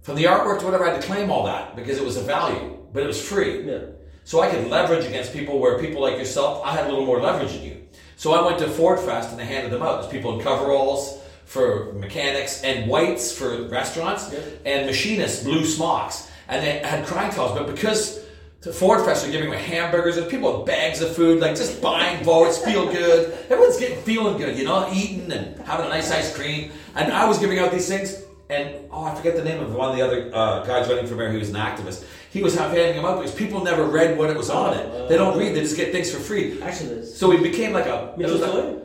From the artwork to whatever, I had to claim all that because it was a value, but it was free. Yeah. So I could leverage against people where people like yourself, I had a little more leverage than you. So I went to Ford Fest and they handed them out. There's people in coveralls for mechanics and whites for restaurants Yep. and machinists, blue smocks. And they had crying towels, but because the Ford Fest are giving away hamburgers and people with bags of food, like just buying votes, feel good. Everyone's getting feeling good, you know, eating and having a nice ice cream. And I was giving out these things, and oh, I forget the name of one of the other uh, guys running for mayor. He was an activist. He was handing them out because people never read what it was on it. They don't read; they just get things for free. Actually, So we became like a it Mitchell was like- Toy.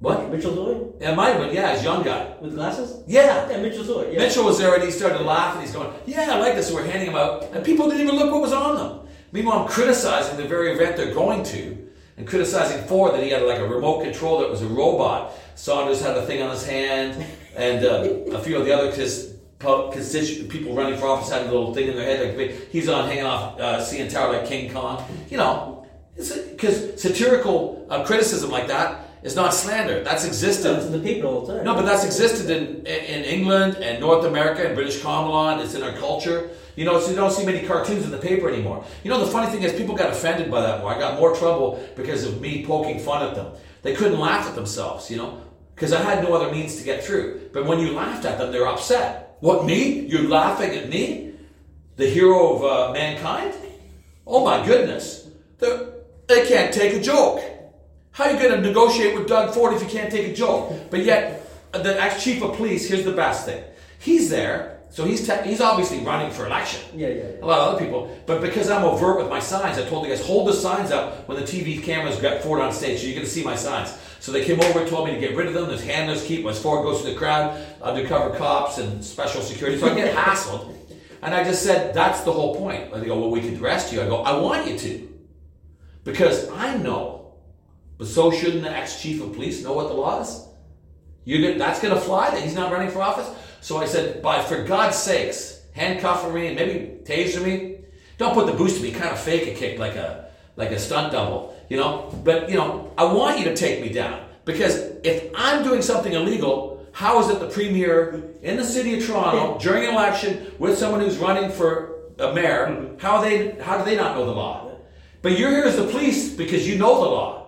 What? Mitchell Toy Yeah, might have been. Yeah, he's a young guy. with glasses. Yeah. Yeah, Mitchell Toy. Yeah. Mitchell was there and he started laughing. He's going, "Yeah, I like this." So we're handing them out, and people didn't even look what was on them. Meanwhile, I'm criticizing the very event they're going to, and criticizing Ford that he had like a remote control that was a robot. Saunders had a thing on his hand, [laughs] and uh, a few of the other his constituent people running for office had a little thing in their head. Like he's on hanging off uh, CN Tower like King Kong. You know, because satirical uh, criticism like that is not slander. That's existed. It's in the paper all the time. No, but that's existed in, in England and North America and British Commonwealth. It's in our culture. You know, so you don't see many cartoons in the paper anymore. You know, the funny thing is, people got offended by that more. I got more trouble because of me poking fun at them. They couldn't laugh at themselves, you know, because I had no other means to get through. But when you laughed at them, they're upset. What, me? You're laughing at me? The hero of uh, mankind? Oh my goodness. They're, they can't take a joke. How are you going to negotiate with Doug Ford if you can't take a joke? But yet, the ex chief of police, here's the best thing. He's there, so he's te- he's obviously running for election. Yeah, yeah, yeah. A lot of other people, but because I'm overt with my signs, I told the guys hold the signs up when the TV cameras got Ford on stage, so you're going to see my signs. So they came over and told me to get rid of them. There's handlers keep as Ford goes through the crowd, undercover cops and special security. So I get hassled, and I just said that's the whole point. And they go, well, we could arrest you. I go, I want you to, because I know. But so shouldn't the ex-chief of police know what the law is? You get, that's going to fly that he's not running for office. So I said, by for God's sakes, handcuff me and maybe taser me. Don't put the boost to me. Kind of fake a kick like a like a stunt double, you know. But you know, I want you to take me down because if I'm doing something illegal, how is it the premier in the city of Toronto during an election with someone who's running for a mayor? Mm-hmm. How are they? How do they not know the law? But you're here as the police because you know the law.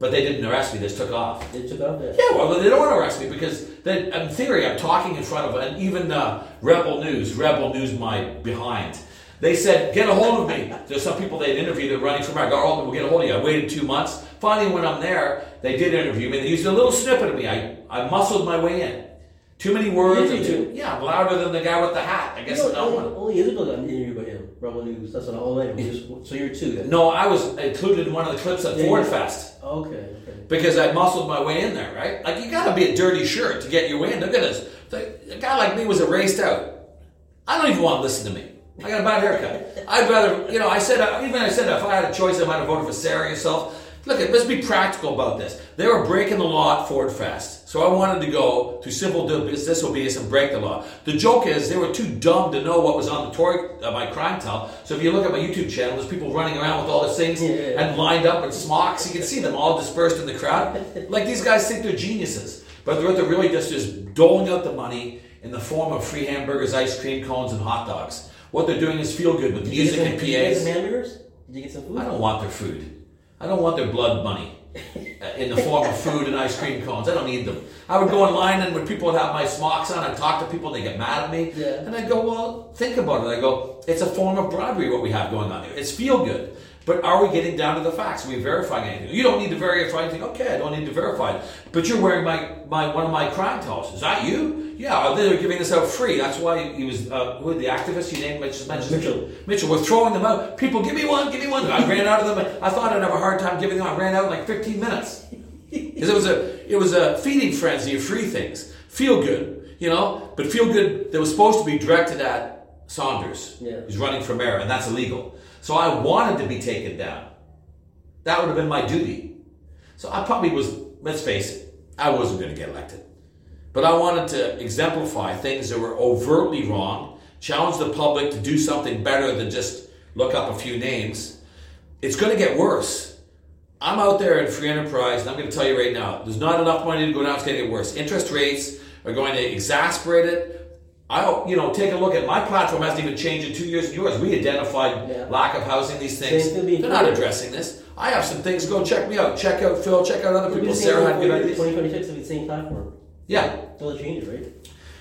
But they didn't arrest me. They just took off. They took off there. Yeah, well, they don't want to arrest me because then, in theory, I'm talking in front of, and even uh, Rebel News, Rebel News, my behind. They said, get a hold of me. There's some people they'd interviewed that running for mayor. I got, oh, we'll get a hold of you. I waited two months. Finally, when I'm there, they did interview me. They used a little snippet of me. I, I muscled my way in. Too many words. Yeah, too, yeah, I'm louder than the guy with the hat. I guess You know, no only, one. only Isabel got an interview by him. News. That's all I know. So you're two then. No, I was included in one of the clips at Yeah, Ford yeah. Fest. Okay, okay. because I muscled my way in there, right? Like you gotta be a dirty shirt to get your way in. Look at this. A guy like me was erased out. I don't even want to listen to me. I got a bad haircut. I'd rather, you know, I said, even I said if I had a choice, I might have voted for Sarah yourself. Look, let's be practical about this. They were breaking the law at Ford Fest, so I wanted to go to civil disobedience and break the law. The joke is they were too dumb to know what was on the Tory uh, my crime tell. So if you look at my YouTube channel, there's people running around with all these things Yeah, and lined up in smocks. You can see them all dispersed in the crowd. Like these guys think they're geniuses, but what they're really just is doling out the money in the form of free hamburgers, ice cream cones, and hot dogs. What they're doing is feel good with Did music some, and did you get some hamburgers? Did you get some food? I don't want their food. I don't want their blood money uh, in the form of food and ice cream cones. I don't need them. I would go in line and when people would have my smocks on, I'd talk to people and they get mad at me. Yeah. And I'd go, well, think about it. I go, it's a form of bribery what we have going on here. It's feel good. But are we getting down to the facts? Are we verifying anything? You don't need to verify anything. Okay, I don't need to verify it. But you're wearing my, my one of my crime tells. Is that you? Yeah, they were giving this out free. That's why he was, uh, who the activist you named, I just mentioned? Mitchell. Mitchell, we're throwing them out. People, give me one, give me one. I ran out of them. I thought I'd have a hard time giving them. I ran out in like 15 minutes because it was a it was a feeding frenzy of free things. Feel good, you know, but feel good that was supposed to be directed at Saunders, Yeah. who's running for mayor, and that's illegal. So I wanted to be taken down. That would have been my duty. So I probably was. Let's face it, I wasn't going to get elected. But I wanted to exemplify things that were overtly wrong, challenge the public to do something better than just look up a few names. It's going to get worse. I'm out there in free enterprise, and I'm going to tell you right now, there's not enough money to go down. It's going to get worse. Interest rates are going to exasperate it. I, you know, take a look at my platform. Hasn't even changed in two years. And yours, we identified Yeah. lack of housing. These things, thing they're not addressing this. I have some things. Go check me out. Check out Phil. Check out other people. Sarah had good ideas. 2026 will be the same platform. Yeah. A change, right?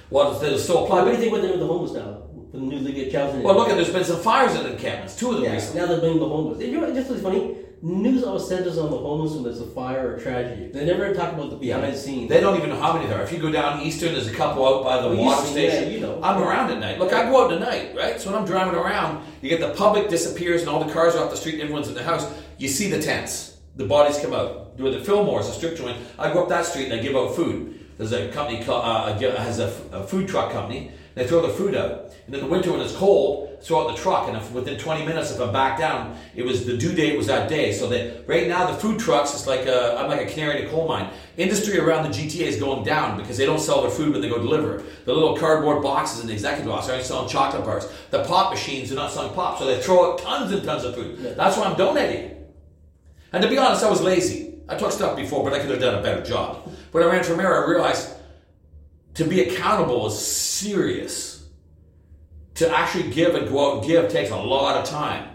Well, they'll still apply. What do you think about the, the homeless now? The new League of Chousing? Well, look, at there's been some fires in the encampments. Two of them Yeah, recently. now they're blaming the homeless. You know, just was funny. News always centers on the homeless when there's a fire or tragedy. They never talk about the behind the scenes. They don't even know how many there are. If you go down Eastern, there's a couple out by the Well, water see, station. yeah, you know. I'm around at night. Look, I go out at night, right? So when I'm driving around, you get the public disappears and all the cars are off the street and everyone's in the house. You see the tents. The bodies come out. Where the Filmores, a strip joint, I go up that street and I give out food. There's a company called, uh, has a, a food truck company. They throw the food out. And in the winter when it's cold, throw out the truck. And if within 20 minutes, if I'm back down, it was the due date was that day. So that right now the food trucks is like a, I'm like a canary in a coal mine. Industry around the GTA is going down because they don't sell their food when they go deliver. The little cardboard boxes in the executive office are only selling chocolate bars. The pop machines are not selling pop, so they throw out tons and tons of food. Yeah. That's why I'm donating. And to be honest, I was lazy. I took stuff before, but I could have done a better job. When I ran for mayor, I realized to be accountable is serious. To actually give and go out and give takes a lot of time.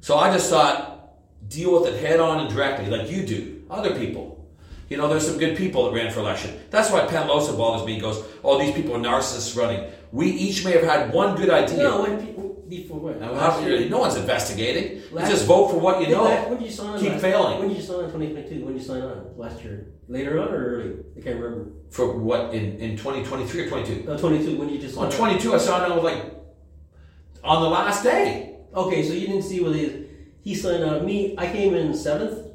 So I just thought, deal with it head on and directly, like you do, other people. You know, there's some good people that ran for election. That's why Penalosa bothers me. He goes, oh, these people are narcissists running. We each may have had one good idea. No, when people, before what? Now, how- no one's investigating. You Last- just vote for what you know. When did you sign on? Keep last, failing. When did you sign on 2022? When did you sign on? Last year? Later on or early? I can't remember. For what, in, in 2023 or 22? No, 22. When did you just On 22, I signed on with like, on the last day. Okay, so you didn't see what he, he signed on. Me, I came in seventh.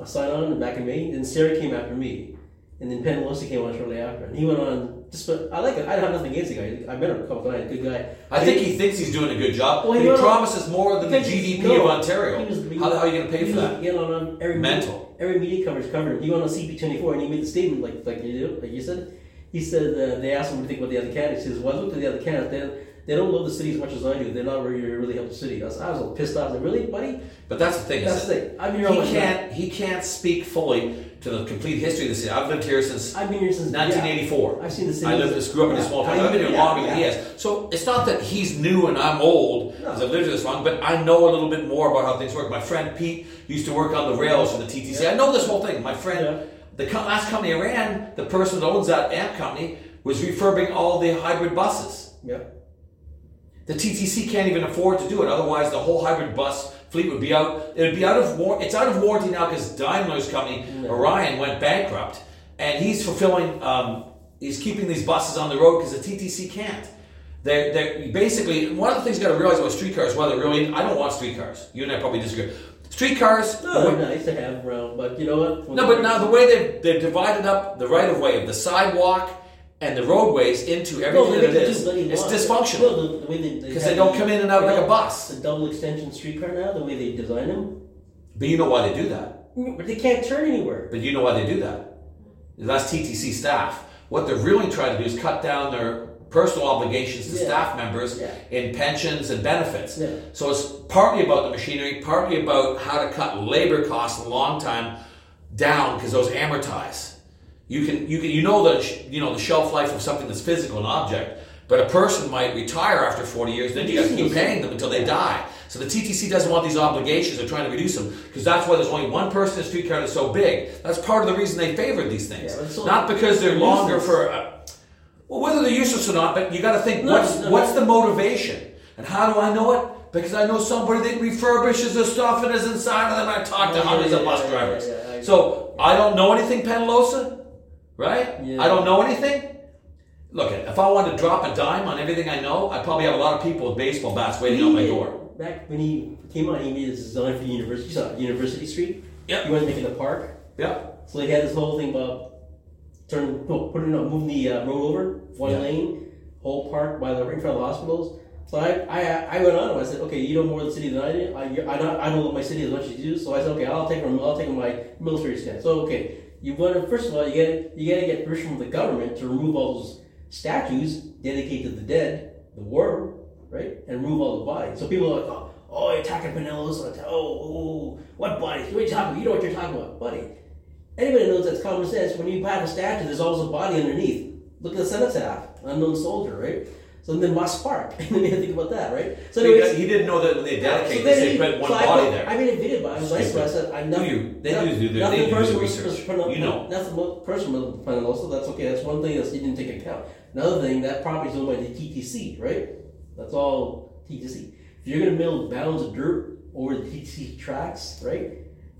I signed on back in May. Then Sarah came after me, and then Penn Wilson came on shortly after. And he went on. Just, but I like it. I don't have nothing against the guy. I met him a couple times. Good guy. I think he thinks he's doing a good job, Well, but he promises more than the GDP no, of Ontario. was- How the hell are you going to pay for was that? on, on every Mental. Media, every media coverage covered. He went on CP24 and he made the statement like like you do, like you said. He said uh, they asked him what to think about the other candidates. He says, "Well, I looked at the other candidates. They, they don't love the city as much as I do. They're not really really help the city." I was, I was a little pissed off. I said, "Really, buddy? But that's the thing. That's the thing. Been here he can't. He can't speak fully to the complete history of the city. I've lived here since I've been here since 1984. Yeah. I've seen the city. I lived, this, grew up in a small town. I've been here longer than he has. So it's not that he's new and I'm old No. I've lived here this long, but I know a little bit more about how things work. My friend Pete used to work on the rails for the TTC. Yeah. I know this whole thing. My friend, the co- last company I ran, the person that owns that amp company was refurbing all the hybrid buses. Yeah. The TTC can't even afford to do it. Otherwise, the whole hybrid bus fleet would be out. It would be out of war. It's out of warranty now because Daimler's company No. Orion went bankrupt, and he's fulfilling. Um, he's keeping these buses on the road because the TTC can't. They're, they're basically one of the things you got to realize about streetcars. Whether really, I don't want streetcars. You and I probably disagree. Streetcars. No, they're nice to have around, but you know what? No, but now the way they've, they've divided up the right of way of the sidewalk and the roadways into everything they that it is, it's dysfunctional. No, the, the way they Because have they don't come in and out like a bus. The double extension streetcar now, the way they design them. But you know why they do that. But they can't turn anywhere. But you know why they do that. That's TTC staff. What they're really trying to do is cut down their personal obligations to Yeah. staff members Yeah. in pensions and benefits. Yeah. So it's partly about the machinery, partly about how to cut labor costs a long time down because those amortize. You can you can you know the you know the shelf life of something that's physical, an object. But a person might retire after 40 years, then you got to keep paying them until they die. So the TTC doesn't want these obligations, they're trying to reduce them, because that's why there's only one person in streetcar that's so big. That's part of the reason they favored these things. Yeah, Not because they're longer useless. for. Uh, well, whether they're useless or not, but you got to think No, what's no, what's no. the motivation, and how do I know it? Because I know somebody that refurbishes the stuff and is inside of them. I talk to Yeah, hundreds of bus drivers. yeah, yeah, I- so I don't know anything, Penalosa, right? Yeah. I don't know anything. Look, if I wanted to drop a dime on everything I know, I'd probably have a lot of people with baseball bats waiting out my door. Back when he came on, he made his design for the university. Saw University Street. Yep. He wanted to make it a park. Yeah. So he had this whole thing about turn, no, putting, no, moving the uh, road over one Yeah. lane, whole park by the right in front of the hospitals. So I, I, I went on him. I said, okay, you know more of the city than I do. I, I, don't, I don't know my city as much as you do. So I said, okay, I'll take I'll take my military stance. So okay, you want to first of all, you get you got to get permission from the government to remove all those statues dedicated to the dead, the war, right, and remove all the bodies. So people are like, oh, oh attacking Penalosa. Oh, oh, what bodies? What are you talking about? You know what you're talking about, buddy. Anybody knows that's common sense. When you have a statue, there's always a body underneath. Look at the cenotaph, unknown soldier, right? So then must spark. [laughs] and then you have to think about that, right? So He, anyways, he didn't know that when they dedicate so this, they he- put one so I body put- there. I made a video about it. I was nice, but I said, I know. you? They no- do do their- nothing they do the personal- research. personal- You know. Nothing mo- personal with Penalosa, that's okay. That's one thing that you didn't take into account. Another thing, that property's owned by the TTC, right? That's all TTC. If you're going to build bounds of dirt over the TTC tracks, right?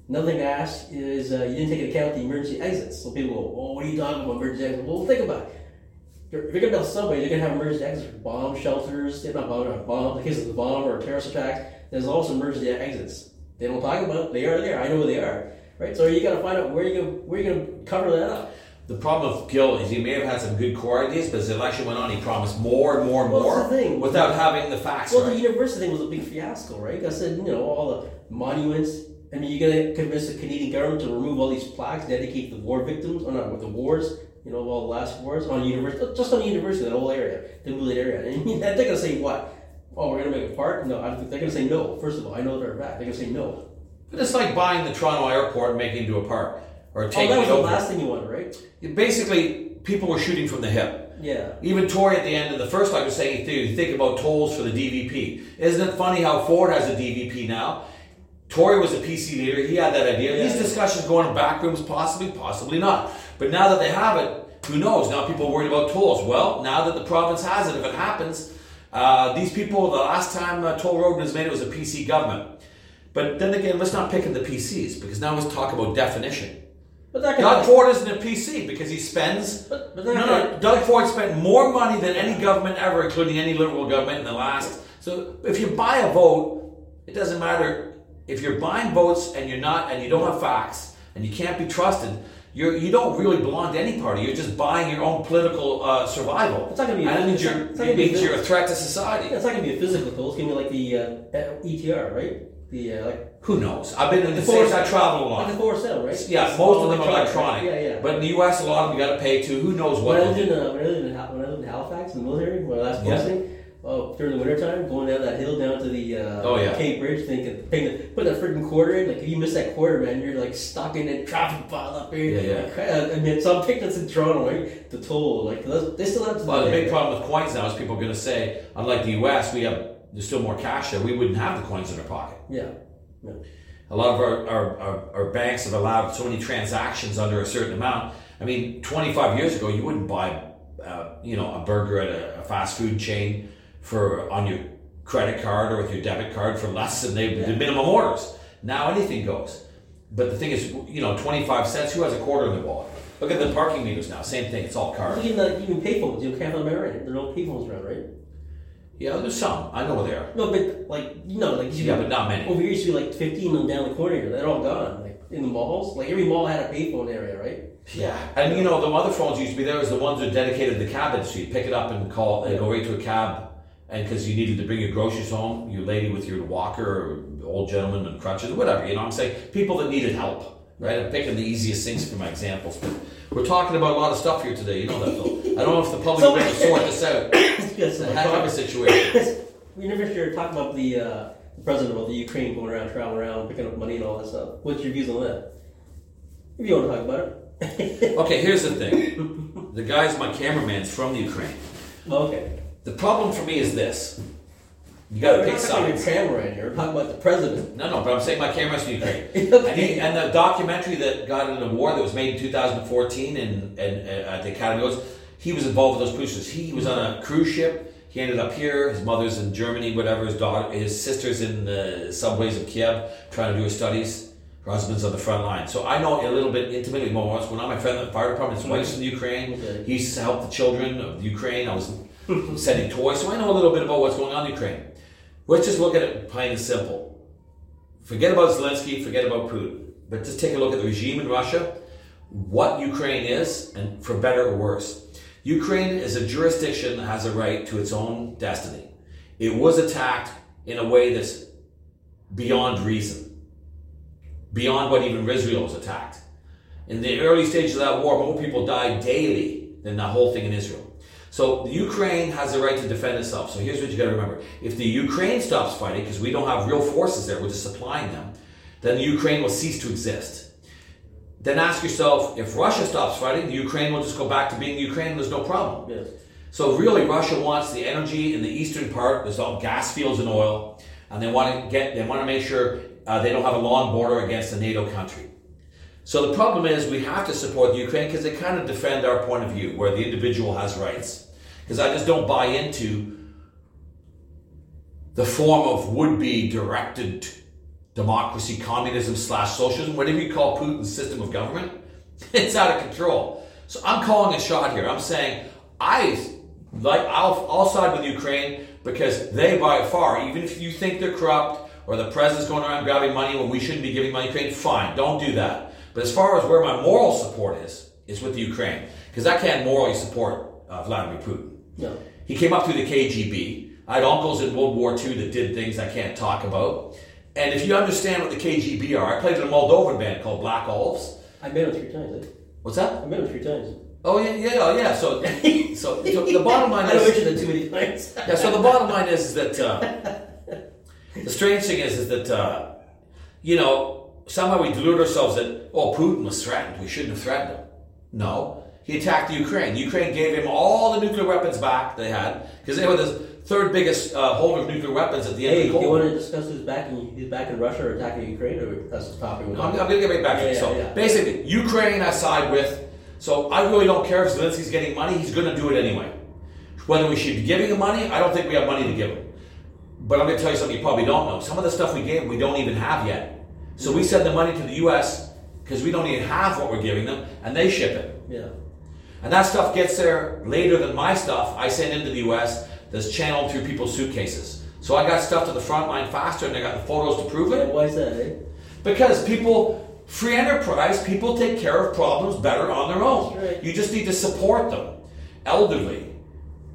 Another thing I asked is uh, you didn't take into account the emergency exits. So people go, oh, what are you talking about, emergency exits? Well, think about it. If you're going to build subway, you're going to have emergency exits, bomb shelters, if not bomb, not bomb, in case of the bomb or a terrorist attack. There's also emergency exits. They don't talk about it. They are there. I know where they are. Right? So you got to find out where you're going to where you're going to cover that up. The problem with Gil is he may have had some good core ideas, but as the election went on, he promised more and more and Well, more that's the thing. without having the facts Well, right. the university thing was a big fiasco, right? I said, you know, all the monuments. I mean, you're going to convince the Canadian government to remove all these plaques dedicated to war victims, or not with the wars, you know, the last wars on university, just on university, that whole area, the Goulet area. And [laughs] they're going to say what? Oh, we're going to make a park? No, I they're going to say no. First of all, I know they're bad. They're going to say no. But it's like buying the Toronto airport and making it into a park or oh, taking Oh, that was it the over. last thing you wanted, right? Basically, people were shooting from the hip. Yeah. Even Tory at the end of the first line was saying, "Dude, think about tolls for the DVP." Isn't it funny how Ford has a DVP now? Tory was a PC leader. He had that idea. These discussions go on in back rooms, possibly, possibly not. But now that they have it, who knows? Now people are worried about tolls. Well, now that the province has it, if it happens, uh, these people, the last time uh, toll road was made, it was a PC government. But then again, let's not pick at the PCs because now let's talk about definition. But that Doug can Ford isn't a PC because he spends. But- but no, that- no, Doug Ford spent more money than any government ever, including any liberal government in the last. So if you buy a vote, it doesn't matter if you're buying votes and you're not, and you don't have facts, and you can't be trusted. You're, you don't really belong to any party. You're just buying your own political uh, survival. It's not gonna be- And it means, you're, it's not it means you're a threat to society. Yeah, it's not going to be a physical toll. It's going to be like the uh, ETR, right? The uh, like Who knows? I've been in the The States. I travel a lot. like the four cell, right? Yeah, It's most of them are electronic. Yeah, yeah. But in the U.S., a lot of them you got to pay to. Who knows what? when I lived in uh, when I lived in when I lived in Halifax in the military, when I last Yeah. Oh, during the wintertime, going down that hill down to the uh, Oh, yeah. Cape Bridge, thinking, putting that freaking quarter in. Like if you miss that quarter, man, you're like stuck in that traffic pile up here. Yeah, yeah. Like, uh, and then some pictures in Toronto, right? The toll, like they still have to. Well, the big problem with coins now is people are going to say, unlike the U.S., we have there's still more cash there. We wouldn't have the coins in our pocket. Yeah. yeah. A lot of our, our, our, our banks have allowed so many transactions under a certain amount. I mean, 25 years ago, you wouldn't buy, uh, you know, a burger at a, a fast food chain for on your credit card or with your debit card for less than they, the minimum orders. Now anything goes. But the thing is, you know, 25 cents. Who has a quarter in their wallet? Look at the parking meters now. Same thing. It's all card. Even the even payphones, you can't find them. There are no payphones around, right? Yeah, there's some. I know where they are. No, but like you know, like you Yeah, but not many. Over here, used to be like 15 of them down the corner here. They're all gone. Like in the malls, like every mall had a payphone area, right? Yeah, and you know the other phones used to be there was the ones that dedicated the cab industry. You pick it up and call and go right to a cab and because you needed to bring your groceries home, your lady with your walker, or old gentleman and crutches, or whatever. You know what I'm saying? People that needed help, right? I'm picking the easiest things for my examples, but we're talking about a lot of stuff here today. You know that, Phil. I don't know if the public So- will sort this out. [coughs] yes, It's a heck of a situation. We never sure talking about the uh, president of the Ukraine going around, traveling around, picking up money and all that stuff. What's your views on that? If you want to talk about it. Okay, here's the thing. The guy's my cameraman's from the Ukraine. [laughs] okay. The problem for me is this. You gotta We're pick not talking about sides. your camera in here. We're talking about the president. No, no, but I'm saying my camera's from Ukraine. [laughs] And, he, and the documentary that got an award that was made in 2014 and, and, uh, at the Academy Awards, he was involved with those producers. He was on a cruise ship. He ended up here. His mother's in Germany, whatever. His daughter, his sister's in the subways of Kiev trying to do his studies. Her husband's on the front line. So I know a little bit intimately more what's going on. My friend in the fire department, his wife's in Ukraine. Okay. He used to help the children of Ukraine. I was Hmm. sending toys. So I know a little bit about what's going on in Ukraine. Let's just look at it plain and simple. Forget about Zelensky, forget about Putin. But just take a look at the regime in Russia, what Ukraine is, and for better or worse. Ukraine is a jurisdiction that has a right to its own destiny. It was attacked in a way that's beyond reason, beyond what even Israel was attacked. In the early stages of that war, more people died daily than the whole thing in Israel. So the Ukraine has the right to defend itself. So here's what you got to remember: if the Ukraine stops fighting, because we don't have real forces there, we're just supplying them, then the Ukraine will cease to exist. Then ask yourself: if Russia stops fighting, the Ukraine will just go back to being Ukraine. and There's no problem. Yes. So really, Russia wants the energy in the eastern part. There's all gas fields and oil, and they want to get. They want to make sure uh, they don't have a long border against a NATO country. So the problem is we have to support the Ukraine because they kind of defend our point of view, where the individual has rights. Because I just don't buy into the form of would-be directed democracy, communism slash socialism, whatever you call Putin's system of government. [laughs] It's out of control. So I'm calling a shot here. I'm saying I like I'll, I'll side with Ukraine because they by far, even if you think they're corrupt or the president's going around grabbing money when we shouldn't be giving money to Ukraine, fine, don't do that. But as far as where my moral support is, is with the Ukraine because I can't morally support uh, Vladimir Putin. No. He came up through the KGB. I had uncles in World War II that did things I can't talk about. And if you understand what the KGB are, I played in a Moldovan band called Black Olives. I met him three times. Eh? What's that? I met him three times. Oh yeah, yeah, oh, yeah. So, [laughs] so, so the bottom line I is, mention too many times. yeah. So the bottom line is, is that uh, the strange thing is, is that uh, you know somehow we delude ourselves that oh Putin was threatened, we shouldn't have threatened him. No, he attacked Ukraine. Ukraine gave him all the nuclear weapons back they had because they were the third biggest uh, holder of nuclear weapons at the end Hey, of the you Cold want War. to discuss who's back in who's back in Russia or attacking Ukraine, or that's the topic? I'm, I'm going to get right back to Yeah, it. So yeah, yeah. basically, Ukraine I side with. So I really don't care if Zelensky's getting money. He's going to do it anyway. Whether we should be giving him money, I don't think we have money to give him. But I'm going to tell you something you probably don't know. Some of the stuff we gave, we don't even have yet. So we send the money to the U.S. because we don't even have what we're giving them, and they ship it. Yeah. And that stuff gets there later than my stuff I send into the US that's channeled through people's suitcases. So I got stuff to the front line faster and I got the photos to prove it. why is that, eh? Because people, free enterprise, people take care of problems better on their own. Right. You just need to support them. Elderly,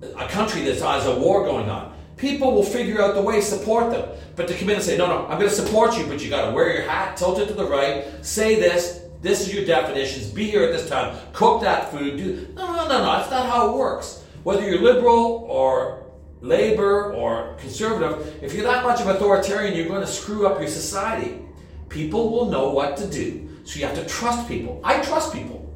a country that has a war going on. People will figure out the way, support them. But to come in and say, no, no, I'm going to support you, but you got to wear your hat, tilt it to the right, say this, this is your definitions, be here at this time, cook that food, do. No, no, no, no, that's not how it works. Whether you're liberal or labor or conservative, if you're that much of authoritarian, you're going to screw up your society. People will know what to do. So you have to trust people. I trust people.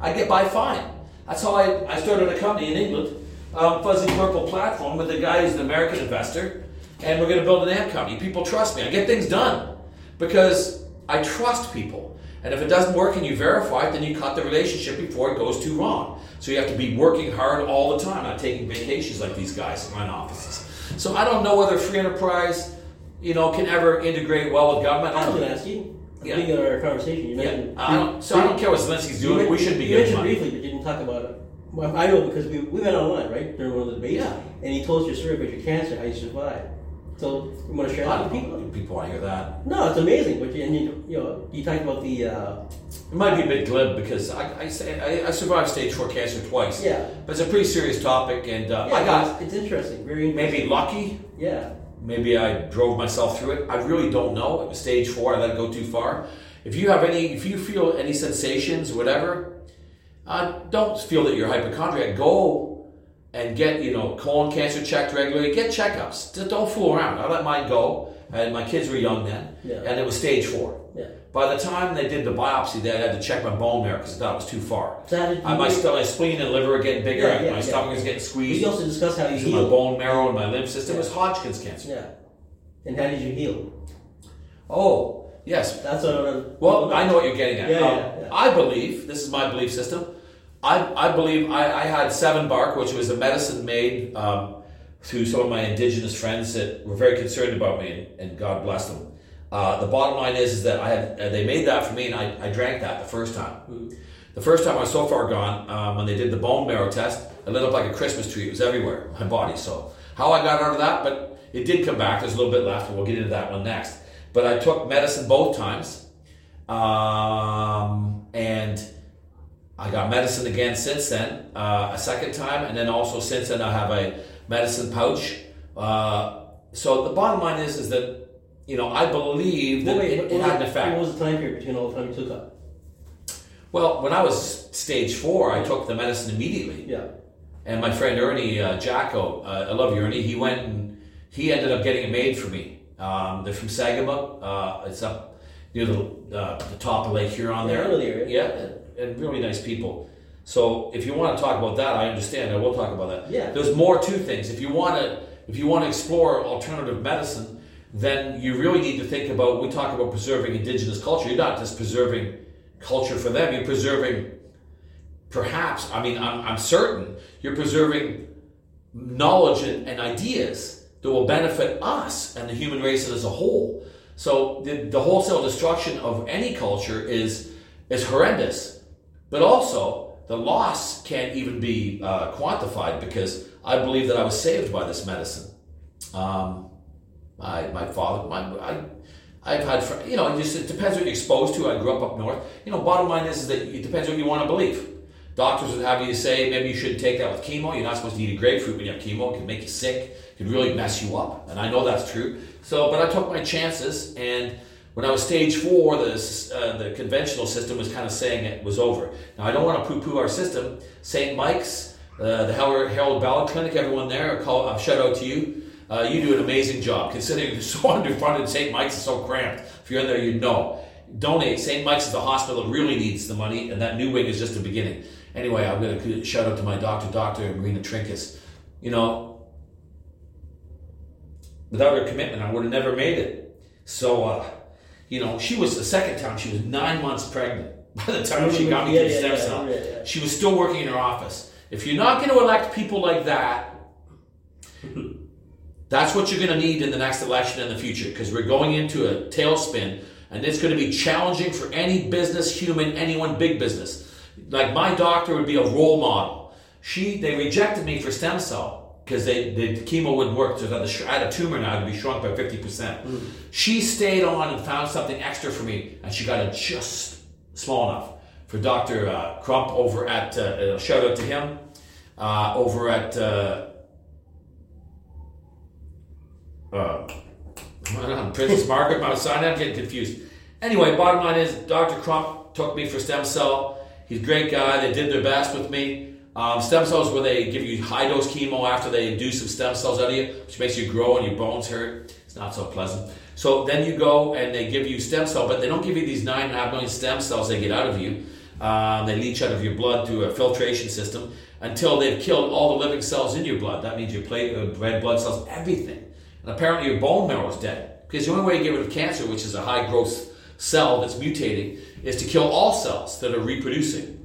I get by fine. That's how I, I started a company in England, um, Fuzzy Purple Platform, with a guy who's an American investor, and we're going to build an amp company. People trust me. I get things done because I trust people. And if it doesn't work and you verify it, then you cut the relationship before it goes too wrong. So you have to be working hard all the time, not taking vacations like these guys run offices. So I don't know whether free enterprise, you know, can ever integrate well with government. I was going to ask you. Yeah. Beginning of our conversation, you Yeah. I don't, so I don't care what Zelensky's doing. We shouldn't be you giving mentioned money. briefly, but didn't talk about it. Well, I know because we, we went online, right, during one of the debates, Yeah. and he told us your story about your cancer, how you survived. So you want to share that with people? People want to hear that. No, it's amazing. But you, and you, you know, you talked about the uh, It might be a bit glib because I, I say I, I survived stage four cancer twice. yeah. But it's a pretty serious topic, and uh, yeah I got it's, it's interesting. Very interesting. maybe lucky. Yeah. Maybe I drove myself through it. I really don't know. It was stage four. I let it go too far. If you have any, if you feel any sensations, whatever, uh, don't feel that you're hypochondriac. Go and get you know colon cancer checked regularly. Get checkups. Just don't fool around. I let mine go, and my kids were young then, Yeah. and it was stage four. Yeah. By the time they did the biopsy, they had to check my bone marrow because that was too far. So how did you my, spleen and liver are getting bigger. Yeah, yeah, my stomach is getting squeezed. we also discussed how you because my bone marrow and my lymph system was Hodgkin's cancer. Yeah. And how did you heal? Oh, yes. That's what I'm. Well, I know what you're getting at. Yeah, Um, yeah. I believe, this is my belief system, I, I believe I, I had Seven Bark, which was a medicine made um, through some of my indigenous friends that were very concerned about me, and, and God bless them. Uh, the bottom line is, is that I had uh, they made that for me, and I, I drank that the first time. Mm. The first time I was so far gone, um, when they did the bone marrow test, it lit up like a Christmas tree. It was everywhere, my body. So how I got out of that, but it did come back. There's a little bit left, and we'll get into that one next. But I took medicine both times, um, and I got medicine again since then, uh, a second time, and then also since then I have a medicine pouch. Uh, so the bottom line is, is that you know I believe that Well, wait, it, it had an effect. what was the time period between all the time you took that? Well, when I was stage four, I took the medicine immediately. Yeah. And my friend Ernie uh, Jacko, uh, I love you, Ernie. He went and he ended up getting it made for me. Um, they're from Sagaba. Uh, it's up near the, uh, the top of Lake Huron Yeah, there. I know the area. Yeah, and, really nice people. So if you want to talk about that, I understand. I will talk about that. Yeah. There's more to things. If you want to, if you want to explore alternative medicine, then you really need to think about. We talk about preserving indigenous culture. You're not just preserving culture for them. You're preserving, perhaps. I mean, I'm, I'm certain you're preserving knowledge and, and ideas that will benefit us and the human race as a whole. So the, the wholesale destruction of any culture is is horrendous, but also the loss can't even be uh, quantified because I believe that I was saved by this medicine. Um, I, my father, my, I, I've had, fr- you know, it just it depends what you're exposed to. I grew up up north. You know, bottom line is, is that it depends what you want to believe. Doctors would have you say maybe you shouldn't take that with chemo. You're not supposed to eat a grapefruit when you have chemo. It can make you sick. It can really mess you up. And I know that's true. So, but I took my chances. And when I was stage four, the, uh, the conventional system was kind of saying it was over. Now, I don't want to poo-poo our system. St. Mike's, uh, the Harold, Ballard Clinic, everyone there, a a shout out to you. Uh, you do an amazing job. Considering you're [laughs] so underfunded, St. Mike's is so cramped. If you're in there, you know. Donate. St. Mike's is the hospital that really needs the money, and that new wing is just the beginning. Anyway, I'm going to shout out to my doctor, Dr. Marina Trinkaus. You know, without her commitment, I would have never made it. So, uh, you know, she was the second time, she was nine months pregnant [laughs] by the time she mm-hmm. got me Yeah, to yeah, stem cell. yeah. She was still working in her office. If you're not going to elect people like that, [laughs] that's what you're going to need in the next election in the future because we're going into a tailspin and it's going to be challenging for any business, human, anyone, big business. Like my doctor would be a role model. She, they rejected me for stem cell because they, the chemo wouldn't work. So I had a sh- I had a tumor now to be shrunk by 50%. She stayed on and found something extra for me and she got it just small enough for Dr. Uh, Crump over at, uh, uh, shout out to him, uh, over at, uh, uh, Princess Margaret, Mount Sinai. I'm getting confused. Anyway, bottom line is Dr. Crump took me for stem cell. He's a great guy. They did their best with me. Um, stem cells where they give you high dose chemo after they induce some stem cells out of you, which makes you grow and your bones hurt. It's not so pleasant. So then you go and they give you stem cell, but they don't give you these nine and a half million stem cells they get out of you. Um, they leach out of your blood through a filtration system until they've killed all the living cells in your blood. That means your plate, uh, red blood cells, everything. And apparently your bone marrow is dead. Because the only way to get rid of cancer, which is a high growth cell that's mutating, is to kill all cells that are reproducing.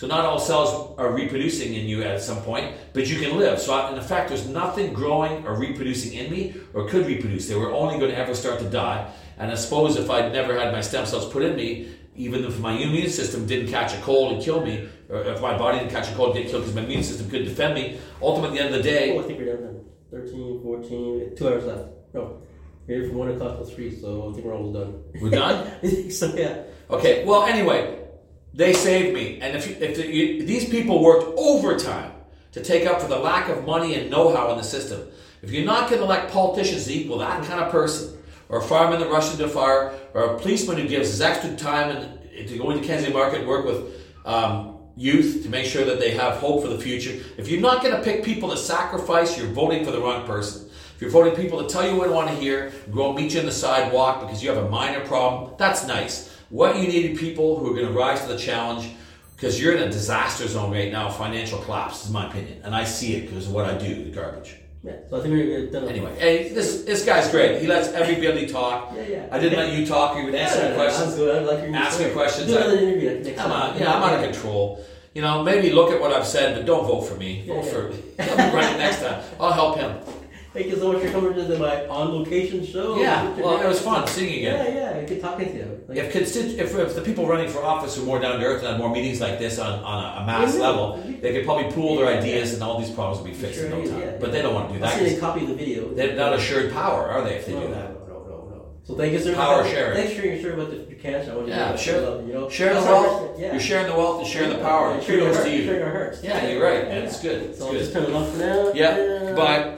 So not all cells are reproducing in you at some point, but you can live. So in fact, there's nothing growing or reproducing in me or could reproduce. They were only going to ever start to die. And I suppose if I'd never had my stem cells put in me, even if my immune system didn't catch a cold and kill me, or if my body didn't catch a cold and get killed because my immune system couldn't defend me, ultimately at the end of the day, Oh, I think we're down to 13, 14, two hours left. No. Here from one o'clock till three, so I think we're almost done. We're done. [laughs] so yeah. Okay. Well, anyway, they saved me, and if you, if you, these people worked overtime to take up for the lack of money and know-how in the system, if you're not going to elect politicians to equal that kind of person, or a fireman that rushed into fire, or a policeman who gives his extra time and to go into Kensington Market and work with um, youth to make sure that they have hope for the future. If you're not going to pick people to sacrifice, you're voting for the wrong person. If you're voting people to tell you what you want to hear, go meet you on the sidewalk because you have a minor problem, that's nice. What you need are people who are going to rise to the challenge because you're in a disaster zone right now, financial collapse, is my opinion. And I see it because of what I do, the garbage. Yeah. So I think we're done. Anyway, hey, this this guy's great. He lets everybody talk. Yeah, yeah. I didn't let you talk. You would Yeah, answer yeah, questions. I'm good. I like your Ask me questions. Do another interview next Come time. on, yeah, I'm out of control. You know, maybe look at what I've said, but don't vote for me. Yeah, Vote yeah. for. He'll be running next time. I'll help him. Thank you so much for coming to the, my on location show. Yeah, well, it was fun seeing you again. Yeah, yeah. Good talking to you. Like, If, constitu- if, if the people running for office were more down to earth and had more meetings like this on, on a, a mass Yeah, level, they could probably pool their Yeah. ideas and all these problems would be fixed in Sure, no time. yeah, but they don't want to do that. send you a 'cause copy the video. They're not assured power, are they, if they no, do that? no, no, no, no. So thank you, sir. Power sharing. Thanks for sharing your story about the, cancer. I want you Yeah, know, share- love, you know. Share the wealth. Yeah. You're sharing the wealth, you're sharing the power. Yeah, sharing Kudos to you. Sharing our hearts. Yeah, you're right. and It's good. It's So good. just turn it off for now. Yeah, and- bye.